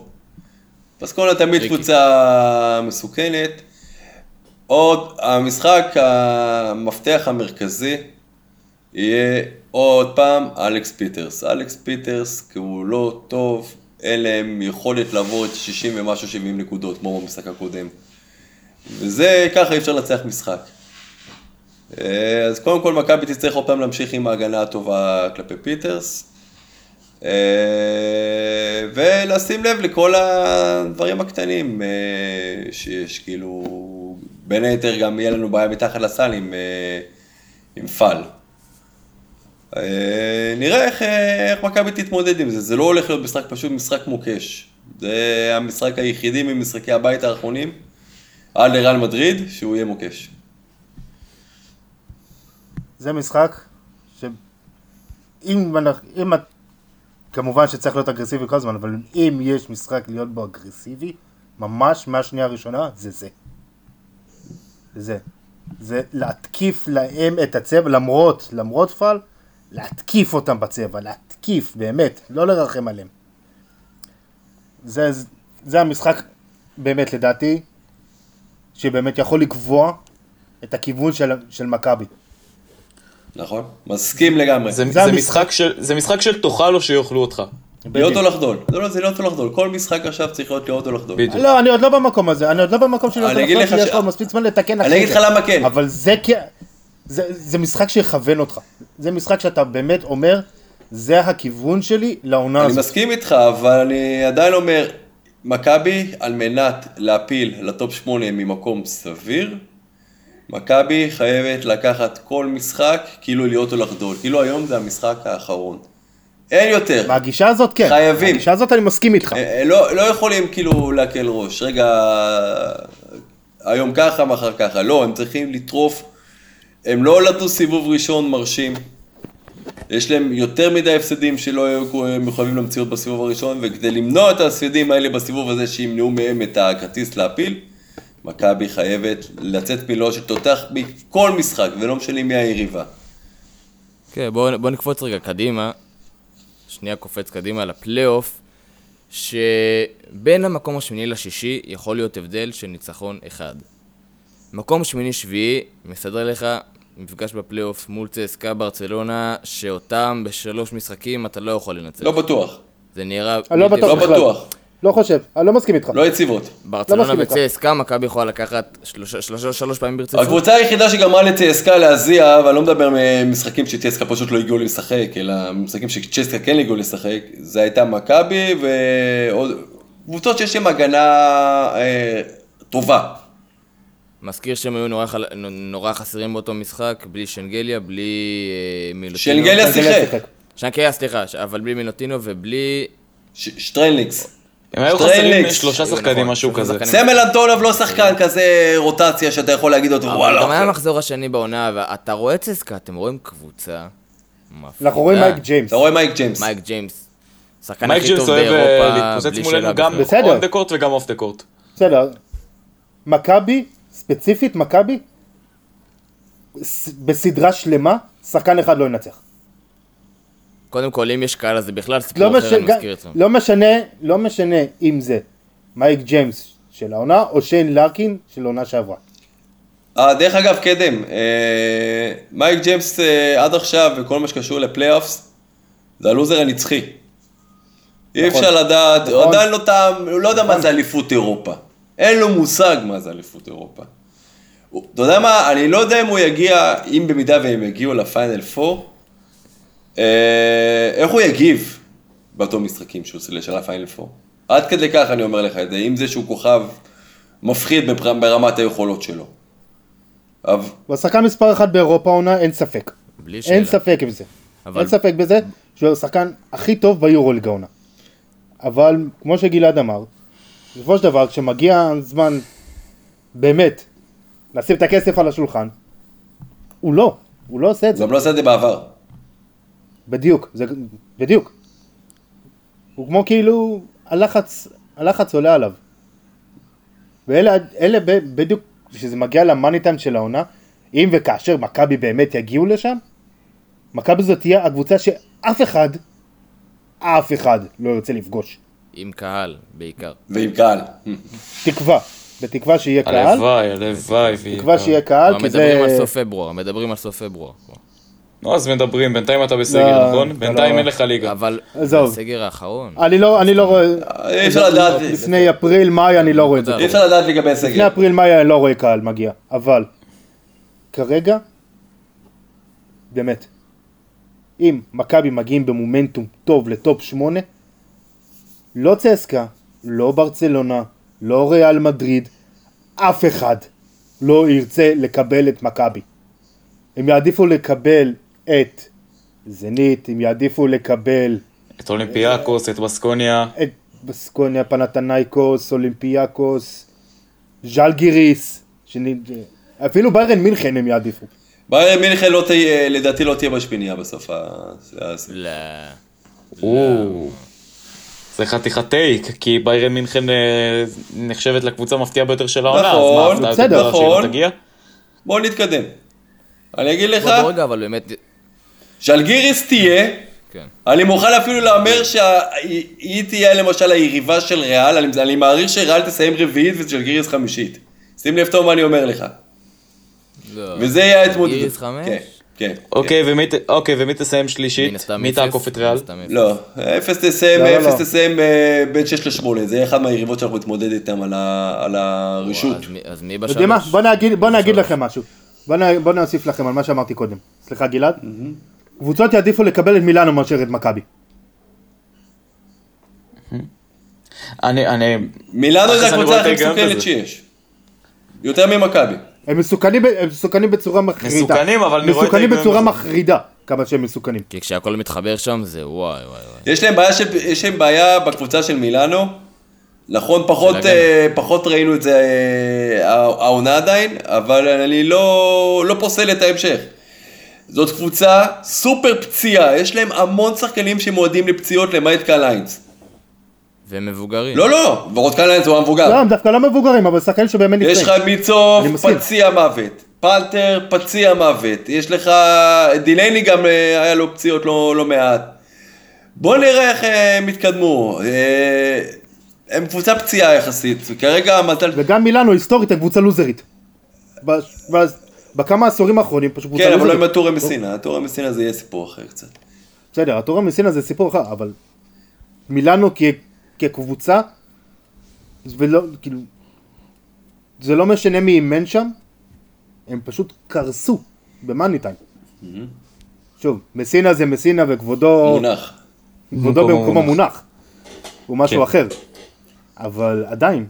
פסקונה תמיד. קבוצה מסוכנת. עוד, המשחק המפתח המרכזי יהיה עוד פעם אלכס פיטרס. אלכס פיטרס, כי הוא לא טוב, אין להם יכולת לעבור את 60 ומשהו 70 נקודות, כמו במשחק הקודם. וזה, ככה אי אפשר לנצח משחק. אה, אז קודם כל מכבי תצטרך עוד פעם להמשיך עם ההגנה הטובה כלפי פיטרס. אה, ולשים לב לכל הדברים הקטנים אה, שיש, כאילו, בין היתר גם יהיה לנו בעיה מתחת לסל עם, אה, עם. אה, נראה איך, איך מכבי תתמודד עם זה, זה לא הולך להיות משחק פשוט, משחק מוקש. זה המשחק היחידי ממשחקי הבית האחרונים, על לריאל מדריד, שהוא יהיה מוקש. זה משחק שאם אם. כמובן שצריך להיות אגרסיבי כל הזמן, אבל אם יש משחק להיות בו אגרסיבי, ממש מהשנייה הראשונה, זה זה. זה זה. להתקיף להם את הצבע, למרות, למרות פאל, להתקיף אותם בצבע, להתקיף, באמת, לא לרחם עליהם. זה, זה המשחק, באמת, לדעתי, שבאמת יכול לקבוע את הכיוון של, של מכבי. נכון? מסכים לגמרי. זה, זה זה, משחק של, זה משחק של תאכל או שיאכלו אותך. להיות או לחדול. לא, לא, זה להיות או לחדול. כל משחק עכשיו צריך להיות להיות או לחדול. בדיוק. לא, אני עוד לא במקום הזה, אני עוד לא במקום של אני להיות אגיד לחדול, כי יש ש- לך מספיק זמן לתקן אני אגיד לך למה כן. אבל זה. זה, זה משחק שיכוון אותך. זה משחק שאתה באמת אומר, זה הכיוון שלי לעונה אני הזאת. מסכים איתך, אבל אני עדיין אומר, מכבי, על מנת להפיל לטופ 8 ממקום סביר, מכבי חייבת לקחת כל משחק כאילו להיות או לחדול. כאילו היום זה המשחק האחרון. אין יותר. מהגישה הזאת כן. חייבים. מהגישה הזאת אני מסכים איתך. אה, לא, לא יכולים כאילו להקל ראש. רגע, היום ככה, מחר ככה. לא, הם צריכים לטרוף. הם לא לטוס סיבוב ראשון מרשים. יש להם יותר מדי הפסדים שלא היו מחויבים למציאות בסיבוב הראשון, וכדי למנוע את ההפסדים האלה בסיבוב הזה, שימנעו מהם את הכרטיס להפיל, מכבי חייבת לצאת מלא של תותח בכל משחק, ולא משנה מי היריבה. כן, בואו בוא נקפוץ רגע קדימה. שנייה קופץ קדימה לפלייאוף, שבין המקום השמיני לשישי יכול להיות הבדל של ניצחון אחד. מקום שמיני-שביעי מסדר לך מפגש בפלייאוף מול צסקה ברצלונה, שאותם בשלוש משחקים אתה לא יכול לנצח. לא בטוח, זה נראה... לא בטוח לא. בכלל. בטוח, לא חושב, אני לא מסכים איתך. לא יציבות. ברצלונה איתך. וצסקה, מכבי יכולה לקחת שלוש פעמים ברציפות. הקבוצה היחידה שגרמה לצסקה להזיע, ואני לא מדבר ממשחקים שצסקה פשוט לא הגיעו לשחק, אלא משחקים שצסקה כן הגיעו לשחק, זה הייתה מכבי ועוד קבוצות שיש להן הגנה אה, טובה. מזכיר שהם היו נורא, חל... נורא חסרים באותו משחק, בלי שנגליה, בלי אה, מילוטינו. שנגליה שיחק, שנגליה, סליחה, אבל בלי מילוטינו ובלי... ש- שטריינליקס. הם היו. חסרים שלושה נכון, שחקנים, משהו שלושה כזה. סמיון אנטונוב לא שחקן כזה רוטציה שאתה יכול להגיד אותו, אבל וואלה. גם היה המחזור השני בעונה, ואתה רואה צסקה, אתם רואים קבוצה. אנחנו רואים מייק ג'יימס. אתה רואה מייק ג'יימס. מייק ג'יימס. שחקן הכי טוב אה, באירופה, בלי שאלה גם. on the court וגם off the court. בסדר. מכבי, ספציפית מכבי, בסדרה שלמה, שחקן אחד לא ינצח. קודם כל, אם יש קהל, אז זה בכלל סיפור לא, אחר, מש... אני מזכיר אתכם. לא משנה, לא משנה אם זה מייק ג'יימס של העונה, או שיין לארקין של העונה שעברה. אה, דרך אגב, קדם, אה, מייק ג'יימס אה, עד עכשיו, וכל מה שקשור ל playoffs, זה הלוזר הנצחי. אי נכון. אפשר לדעת, הוא נכון. עדיין לא טעם, הוא לא יודע מה זה אליפות אירופה. אין לו מושג מה זה אליפות אירופה. אתה יודע מה, אני לא יודע אם הוא יגיע, אם במידה והם יגיעו לפיינל 4, אה, איך הוא יגיב באותו משחקים שהוא עושה של הפיינל 4. עד כדי כך אני אומר לך את זה, עם זה שהוא כוכב מפחיד ברמת היכולות שלו. הוא השחקן מספר אחת באירופה העונה, אין ספק. בלי שאלה. אין ספק עם זה. אבל- אין ספק בזה שהוא השחקן הכי טוב ביורוליג העונה. אבל כמו שגלעד אמר, בסופו של דבר, כשמגיע הזמן, באמת, לשים את הכסף על השולחן, הוא לא, הוא לא עושה את זה. גם לא עשה את זה בעבר. בדיוק, זה, בדיוק. הוא כמו כאילו, הלחץ, הלחץ עולה עליו. ואלה אלה ב- בדיוק, כשזה מגיע למאני טיים של העונה, אם וכאשר מכבי באמת יגיעו לשם, מכבי זאת תהיה הקבוצה שאף אחד, אף אחד לא ירצה לפגוש. עם קהל, בעיקר. ועם קהל. תקווה, בתקווה שיהיה קהל, הלוואי, הלוואי. ויהיה תקווה קהל. שיהיה קהל, כי מדברים על זה... סוף פברואר, מדברים על סוף פברואר. נו, אז מדברים, בינתיים אתה בסגר, לא, נכון? אתה בינתיים לא- אין לך ליגה. אבל. בסגר האחרון. אני לא, אני לא רואה, אי אפשר לדעת, לפני אפריל, מאי אני לא רואה את זה. אי אפשר לדעת לגבי לפני הסגל. אפריל מאי אני לא רואה קהל מגיע, אבל כרגע, באמת, אם מכבי מגיעים במומנטום טוב לטופ 8, לא צסקה, לא ברצלונה, לא ריאל מדריד, אף אחד לא ירצה לקבל את מכבי. הם יעדיפו לקבל את זנית, הם יעדיפו לקבל את אולימפיאקוס, את בסקוניה. את בסקוניה, פנאתינייקוס, אולימפיאקוס, ז'לגיריס, שאני... אפילו ביירן מינכן הם יעדיפו. ביירן מינכן לא תהיה, לדעתי לא תהיה בשמינייה בסוף ה... לא. זה חתיכת טייק, כי ביירן מינכן אה, נחשבת לקבוצה המפתיעה ביותר של העונה, אז נכון, מה, ההפתעה יותר בסדר, לא נכון. תגיע? בוא נתקדם. אני אגיד לך, בוא רגע, אבל באמת, ז'לגיריס תהיה, כן. אני מוכן אפילו להמר שהיא תהיה למשל היריבה של ריאל, אני, אני מעריך שריאל תסיים רביעית וז'לגיריס חמישית. שים לב טוב מה אני אומר לך. לא. וזה יהיה ההתמודדות. גיריס חמש? כן, כן. אוקיי, ומי אוקיי, ומי תסיים שלישית? מי תעקוף את ריאל? לא, אפס תסיים, אפס לא. תסיים בין 6 ל-8, זה אחד מהיריבות שאנחנו נתמודד איתם על ה- על הרשות. אז מי- אז מי אתה יודע מה? בשלוש? בוא נגיד, בוא נגיד לכם משהו. בוא נוסיף לכם על מה שאמרתי קודם. סליחה גלעד? קבוצות יעדיפו לקבל את מילאנו מאשר את מכבי. אני, אני... מילאנו זה הקבוצה הכי מסוכנת. שיש. יותר ממכבי. הם מסוכנים, הם מסוכנים בצורה מחרידה. מסוכנים, אבל אני רואה את מסוכנים בצורה. מחרידה, כמה שהם מסוכנים. כי כשהכל מתחבר שם זה וואי וואי וואי. יש להם בעיה, של, יש להם בעיה בקבוצה של מילאנו. נכון, פחות. אה, פחות ראינו את זה אה, העונה עדיין, אבל אני לא, לא פוסל את ההמשך. זאת קבוצה סופר פציעה, יש להם המון שחקנים שמועדים לפציעות למעט קל איינס. והם מבוגרים. לא, לא, ורוד קל איינס הוא המבוגר. לא, הם דווקא לא מבוגרים, אבל שחקנים שבאמת יש נפצעים. לך מיצוב. פציע מוות. פלטר, פציע מוות. יש לך... דילייני גם אה, היה לו פציעות לא, לא מעט. בוא נראה איך אה, הם יתקדמו. אה, הם קבוצה פציעה יחסית, וכרגע המזל... וגם מילאנו היסטורית הקבוצה לוזרית. בכמה עשורים האחרונים פשוט קבוצה כן, אבל לא. עם הטורי מסינה. הטורי מסינה זה יהיה סיפור אחר קצת. בסדר, הטורם מסינה זה סיפור אחר, אבל מילאנו כקבוצה, ולא, כאילו, זה לא משנה מי אימן שם, הם פשוט קרסו במאני טיים. שוב, מסינה זה מסינה וכבודו מונח. כבודו במקומו במקומו מונח. מונח. הוא משהו כן. אחר. אבל עדיין,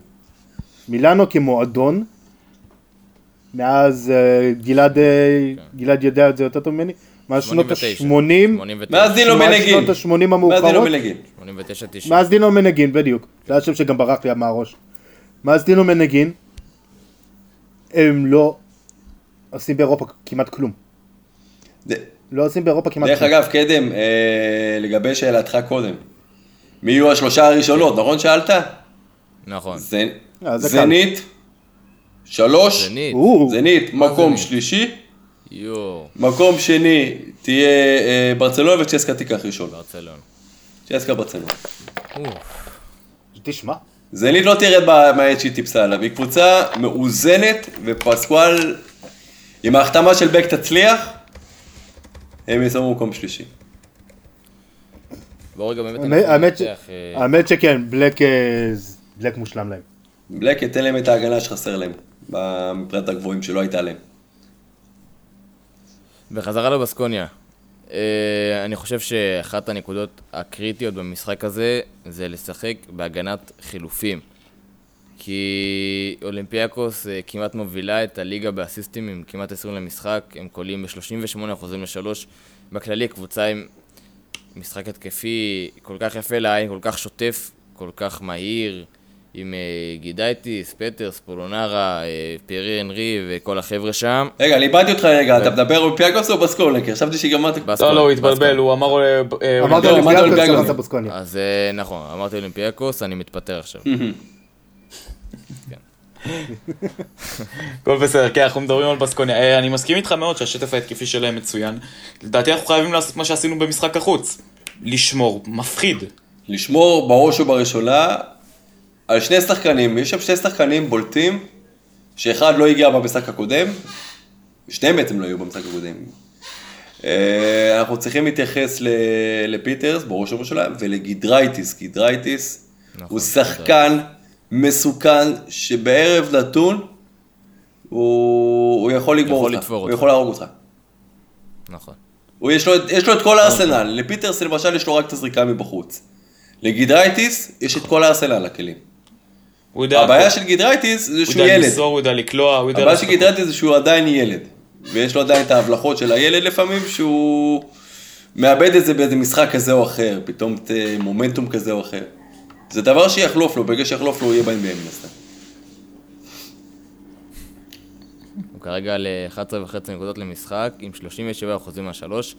מילאנו כמועדון, מאז אה, גלעד, אה, גלעד יודע את זה יותר טוב ממני, מאז שנות 89, ה-80, 89, מאז דינו מאז מנגין. שנות ה-80 מאז דינו המאוחרות, מנגין. 89, 90. מאז דינו מנגין, בדיוק. זה היה שם שגם ברח לי מהראש. מאז דינו מנגין, הם לא עושים באירופה כמעט כלום. לא עושים באירופה כמעט דרך כלום. אגב, קדם, אה, לגבי שאלתך קודם. מי יהיו השלושה הראשונות, נכון שאלת? נכון. זנית, שלוש, זנית. זנית, מקום זנית? שלישי, יואו. מקום שני תהיה אה, ברצלונה וצ'סקה תיקח ראשון. ברצלון. צ'סקה ברצלונה. תשמע, זנית לא תרד מהעת שהיא טיפסה עליו, היא קבוצה מאוזנת ופסקואל, אם ההחתמה של בק תצליח, הם יסיימו מקום שלישי. בואו רגע באמת האמת- האמת ש- ננתח, אה, האמת שכן, בלק, אה, בלק מושלם להם. בלק ייתן להם את ההגנה שחסר להם, מבחינת הגבוהים שלא הייתה להם. בחזרה לבסקוניה. אה, אני חושב שאחת הנקודות הקריטיות במשחק הזה זה לשחק בהגנת חילופים. כי אולימפיאקוס אה, כמעט מובילה את הליגה באסיסטים עם כמעט 20 למשחק, הם קולים ב-38% לשלוש. בכללי קבוצה עם משחק התקפי כל כך יפה לעין, כל כך שוטף, כל כך מהיר, עם אה, גיידרייטיס, פטרס, פולונרה, אה, פיירייה אנרי וכל החבר'ה שם. רגע, אני איבדתי אותך רגע, אתה מדבר על אולימפיאקוס או בסקוניה? כי חשבתי שגמרת... לא, לא, הוא התבלבל. הוא אמר... אה, אמרת לא, אמרת אולימפיאקוס. אז נכון, אמרתי אולימפיאקוס, אני מתפטר עכשיו. [LAUGHS] הכל בסדר, כן, אנחנו מדברים על בסקוניה. אני מסכים איתך מאוד שהשטף ההתקפי שלהם מצוין. לדעתי אנחנו חייבים לעשות מה שעשינו במשחק החוץ. לשמור, מפחיד. לשמור בראש ובראשונה על שני שחקנים, יש שם שני שחקנים בולטים, שאחד לא הגיע במשחק הקודם, שניהם בעצם לא היו במשחק הקודם. אה, אנחנו צריכים להתייחס לפיטרס בראש ובראשונה ולגידרייטיס, גידרייטיס נכון, הוא שחקן מסוכן שבערב נתון הוא, הוא יכול לגמור יכול אותך, הוא אותך. יכול להרוג אותך. נכון. הוא יש לו, יש לו את כל הארסנל, לפיטרס למשל יש לו רק את הזריקה מבחוץ. לגידרייטיס יש את כל הארסנל הכלים. הוא יודע... הבעיה הכל. של גידרייטיס זה הוא שהוא יודע ילד. למסור, הוא יודע לקלוע, הוא יודע... הבעיה של גידרייטיס זה שהוא עדיין ילד. ויש לו עדיין את ההבלחות של הילד לפעמים, שהוא מאבד את זה באיזה משחק כזה או אחר, פתאום את, אה, מומנטום כזה או אחר. זה דבר שיחלוף לו, ברגע שיחלוף לו הוא יהיה ב-NBA מן הסתם. הוא כרגע על אה, 11.5 נקודות למשחק, עם 37% מהשלוש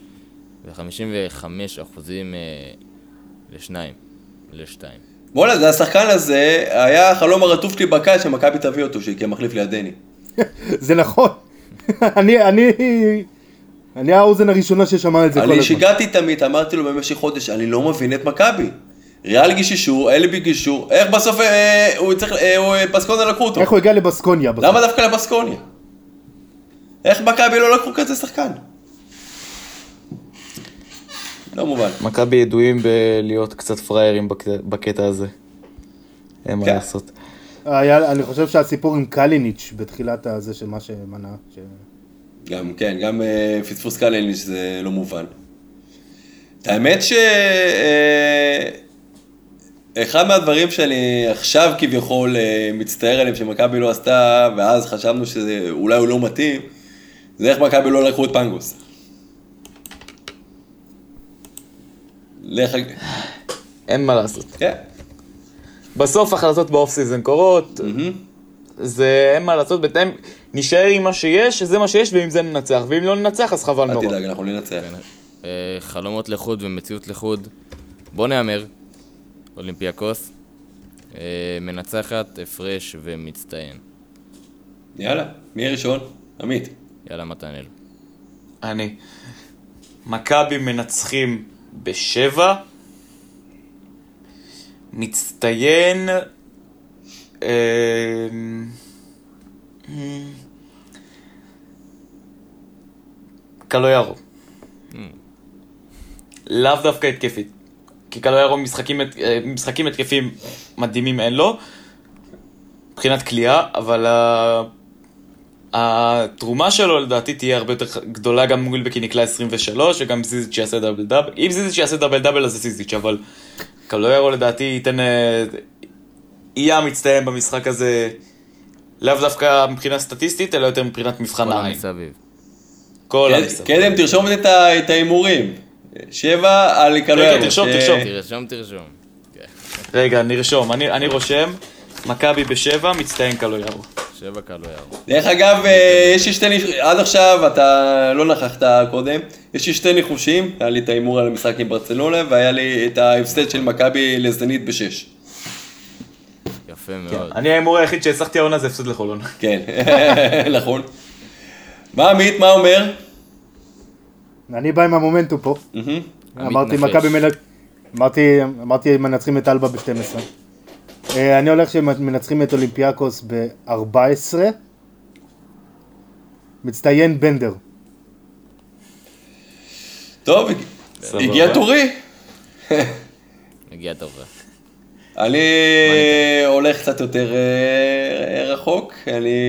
ו-55% לשניים, לשתיים. וואלה, זה השחקן הזה, היה החלום הרטוב שלי בקיץ שמכבי תביא אותו, שיקרה מחליף לידני. [LAUGHS] זה נכון. [LAUGHS] אני, אני, אני האוזן הראשונה ששמעה את זה כל אני הזמן. שיגעתי את עמית, אמרתי לו במשך חודש, אני לא מבין את מכבי. ריאל גיששו, אלה בגישו, איך בסוף אה, הוא צריך, אה, הוא, אה, בסקונה לקחו אותו? איך הוא הגיע לבסקוניה? בסוף? למה דווקא לבסקוניה? איך מכבי לא לקחו כזה שחקן? לא מובן. מכבי ידועים בלהיות קצת פראיירים בק- בקטע הזה. אין מה כן. לעשות. היה, אני חושב שהסיפור עם קליניץ' בתחילת הזה של מה שמנע. ש... גם, כן, גם אה, פספוס קלניץ' זה לא מובן. האמת ש... אה, אחד מהדברים שאני עכשיו כביכול אה, מצטער עליהם שמכבי לא עשתה, ואז חשבנו שאולי הוא לא מתאים, זה איך מכבי לא לקחו את פנגוס. לך... אין מה לעשות. כן. בסוף החלטות ב off season קורות. זה אין מה לעשות, בינתיים נשאר עם מה שיש, זה מה שיש, ועם זה ננצח, ואם לא ננצח אז חבל לא נורא. תדאג, אנחנו ננצח. אה, חלומות לחוד ומציאות לחוד. בוא נהמר, אולימפיאקוס, אה, מנצחת, הפרש ומצטיין. יאללה, מי ראשון? עמית. יאללה מתנאל. אני. מכבי מנצחים בשבע, מצטיין... אמ, קלויארו. לאו דווקא התקפית. כי קלויארו משחקים, אה, משחקים התקפיים מדהימים אין לו, מבחינת כליאה, אבל התרומה שלו לדעתי תהיה הרבה יותר גדולה גם מול בקיניקלה 23 וגם זיזיץ' יעשה דאבל דאבל. אם זיזיץ' יעשה דאבל דאבל אז זה זיזיץ', אבל קלויארו לדעתי ייתן... אה, יהיה המצטיין במשחק הזה לאו דווקא מבחינה סטטיסטית, אלא יותר מבחינת מבחן כל העין. המסביב. כל המסביב. קדם, תרשום את ההימורים. שבע על קלויארו. כן, תרשום, ש- תרשום. תרשום, תרשום. רגע, נרשום, אני, אני רושם, מכבי בשבע, מצטיין קלויארו. שבע קלו ירו. דרך אגב, אה, יש לי שתי ניחושים, עד עכשיו אתה לא נכחת קודם, יש לי שתי ניחושים, היה לי את ההימור על המשחק עם ברצלונה, והיה לי את ההפסד של מכבי לזנית בשש. יפה מאוד. אני ההימור היחיד שהצלחתי העונה זה הפסד לחולון. כן, [LAUGHS] נכון. מה עמית, מה אומר? אני בא עם המומנטום פה. אמרתי. מכבי מנצחים את אלבה ב-12. אני הולך שמנצחים את אולימפיאקוס ב-14. מצטיין בנדר. טוב. הגיע תורי. הגיע טוב. אני הולך קצת יותר אה, רחוק, אני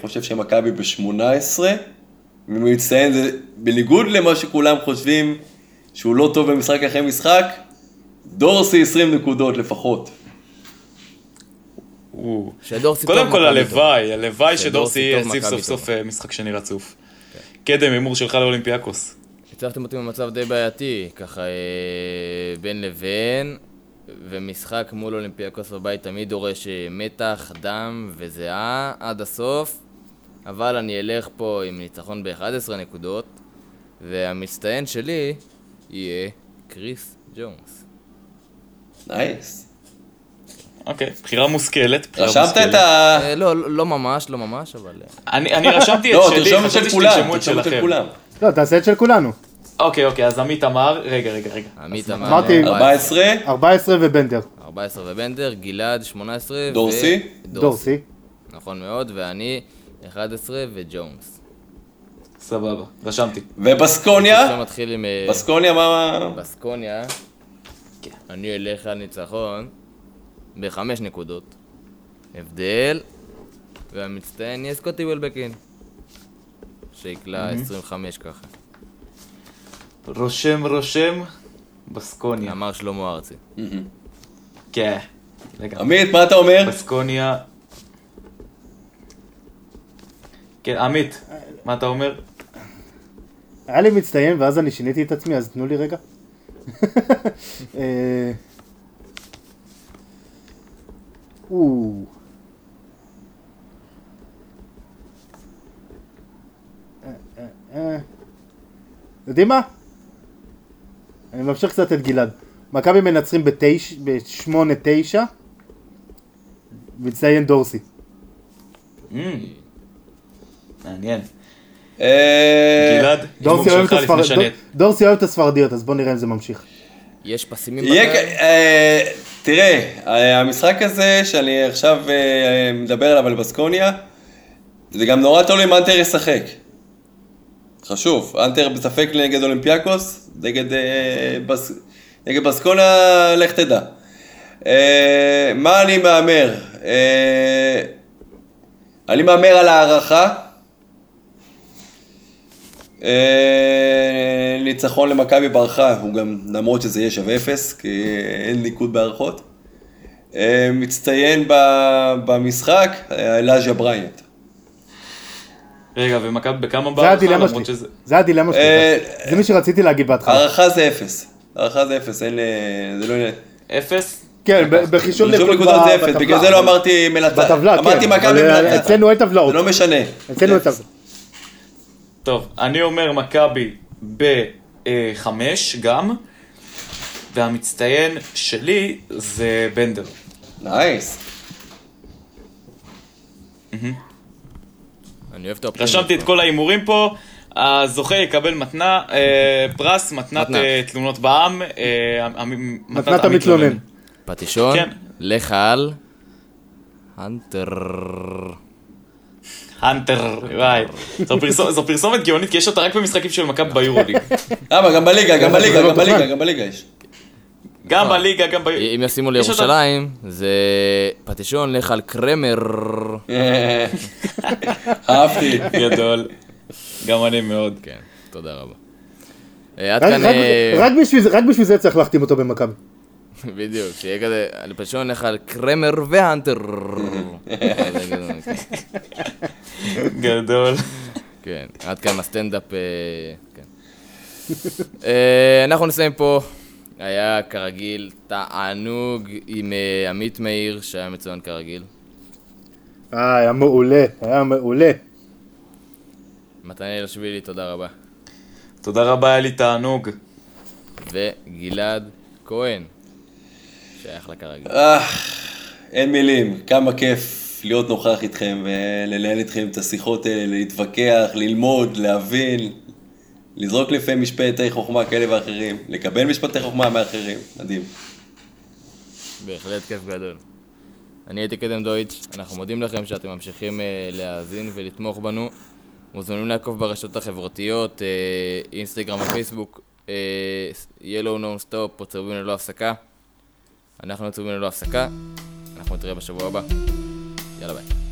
חושב שמכבי ב-18, ומצטיין זה בניגוד למה שכולם חושבים שהוא לא טוב במשחק אחרי משחק, דורסי 20 נקודות לפחות. הוא- קודם כל הלוואי, הלוואי שדורסי יציב סוף סוף. אה, משחק שני רצוף. קדם, הימור שלך לאולימפיאקוס. הצבתם אותי במצב די בעייתי, ככה אה, בין לבין. ומשחק מול אולימפיאקוס בבית תמיד דורש אה, מתח, דם וזיעה עד הסוף, אבל אני אלך פה עם ניצחון ב-11 נקודות, והמצטיין שלי יהיה קריס ג'ונס. nice. אוקיי, בחירה מושכלת. בחירה רשמת מושכלת. את ה... אה, לא, לא לא ממש, לא ממש, אבל... אה, אני אני רשמתי את לא, שלי, תרשום את חשבתי כולם, שתרשמו את תרשום את של שלכם. כולם. לא, תעשה את של כולנו. אוקיי, אוקיי, אז עמית אמר, רגע, רגע, רגע. עמית אמר... אמרתי- 14, 14 ובנדר. 14 ובנדר, גלעד 18 ו... דורסי? דורסי. נכון מאוד, ואני 11 וג'ונס. סבבה, רשמתי. ובסקוניה? עכשיו מתחיל עם אה, בסקוניה מה... בסקוניה. כן. אני אלך על ניצחון בחמש נקודות. הבדל, והמצטיין יהיה סקוטי וולבקין. שיקלע 25 ככה. רושם, רושם, בסקוניה. אמר שלמה ארצי. כן, לגמרי. עמית, מה אתה אומר? בסקוניה. כן, עמית, מה אתה אומר? היה לי מצטיין ואז אני שיניתי את עצמי, אז תנו לי רגע. [LAUGHS] או. אה, אה, אה. יודעים מה? אני ממשיך קצת את גלעד. מכבי מנצחים ב-8-9, מצטיין דורסי. Mm. מעניין. גלעד. דורסי אוהב את הספרדיות, אז בוא נראה אם זה ממשיך. יש פסימים? כ- אה, תראה, אה, המשחק הזה שאני עכשיו אה, מדבר עליו על בסקוניה, זה גם נורא תלוי אם אנטר ישחק. חשוב, אנטר בספק נגד אולימפיאקוס, נגד, אה, בס... נגד בסקוניה, לך תדע. אה, מה אני מהמר? אה, אני מהמר על הערכה. אה, ניצחון למכבי ברכה, הוא גם, למרות שזה יהיה שווה אפס, כי אין ניקוד בהערכות. אה, מצטיין במשחק, אה, אלאז'ה בריינט. רגע, ומכבי בכמה זה בהערכה? הדילמה למרות שלי. שזה- זה הדילמה שלי. זה מי שרציתי להגיד בהתחלה. הערכה זה אפס. הערכה זה אפס, אין... זה לא... עניין. אפף? כן, בחישוב נקודות זה אפס. בגלל זה לא אמרתי מנצח. בטבלה, אמרתי כן. מכבי אבל, אה, מנצחת. אצלנו אין טבלאות. זה לא משנה. אצלנו אין זה טבלה. טוב, אני אומר מכבי בחמש גם, והמצטיין שלי זה בנדר. nice. אני אוהב את האופטימיות. רשמתי את כל ההימורים פה, הזוכה יקבל מתנה, אה, פרס, מתנת מתנה. אה, תלונות בעם, אה, מתנת המתלונן. פטישון, כן. לך על... הנטר. הנטר, וואי. זו פרסומת- גאונית, כי יש אותה רק במשחקים של מכבי ביורוליג. למה? גם בליגה, גם בליגה, לא גם בליגה. גם בליגה יש. גם בליגה, גם ב... אם ישימו לירושלים, זה פטישון, לך על קרמר. אהבתי. גדול. גם אני מאוד. כן, תודה רבה. אה, עד כאן... אה, רק בשביל זה צריך להחתים אותו במכבי. בדיוק, שיהיה כזה, על פטישון לך על קרמר והנטר. גדול. כן, עד כאן הסטנדאפ, אה, כן. אה, אנחנו נסיים פה. היה כרגיל תענוג עם אה, עמית מאיר, שהיה מצוין כרגיל. אה, היה מעולה, היה מעולה. מתנאל שבילי, תודה רבה. תודה רבה, היה לי תענוג. וגלעד כהן, שייך לכרגיל. אה, אין מילים, כמה כיף להיות נוכח איתכם ולנהל איתכם את השיחות האלה, להתווכח, ללמוד, להבין, לזרוק לפעמים משפטי חוכמה כאלה ואחרים, לקבל משפטי חוכמה מאחרים, מדהים. בהחלט כיף גדול. אני הייתי קדם דויטש, אנחנו מודים לכם שאתם ממשיכים אה, להאזין ולתמוך בנו. מוזמנים לעקוב ברשתות החברתיות, אה, אינסטגרם ופייסבוק, אה, Yellow Non-Stop או צהובים ללא הפסקה. אנחנו צהובים ללא הפסקה, אנחנו נתראה בשבוע הבא. יאללה ביי.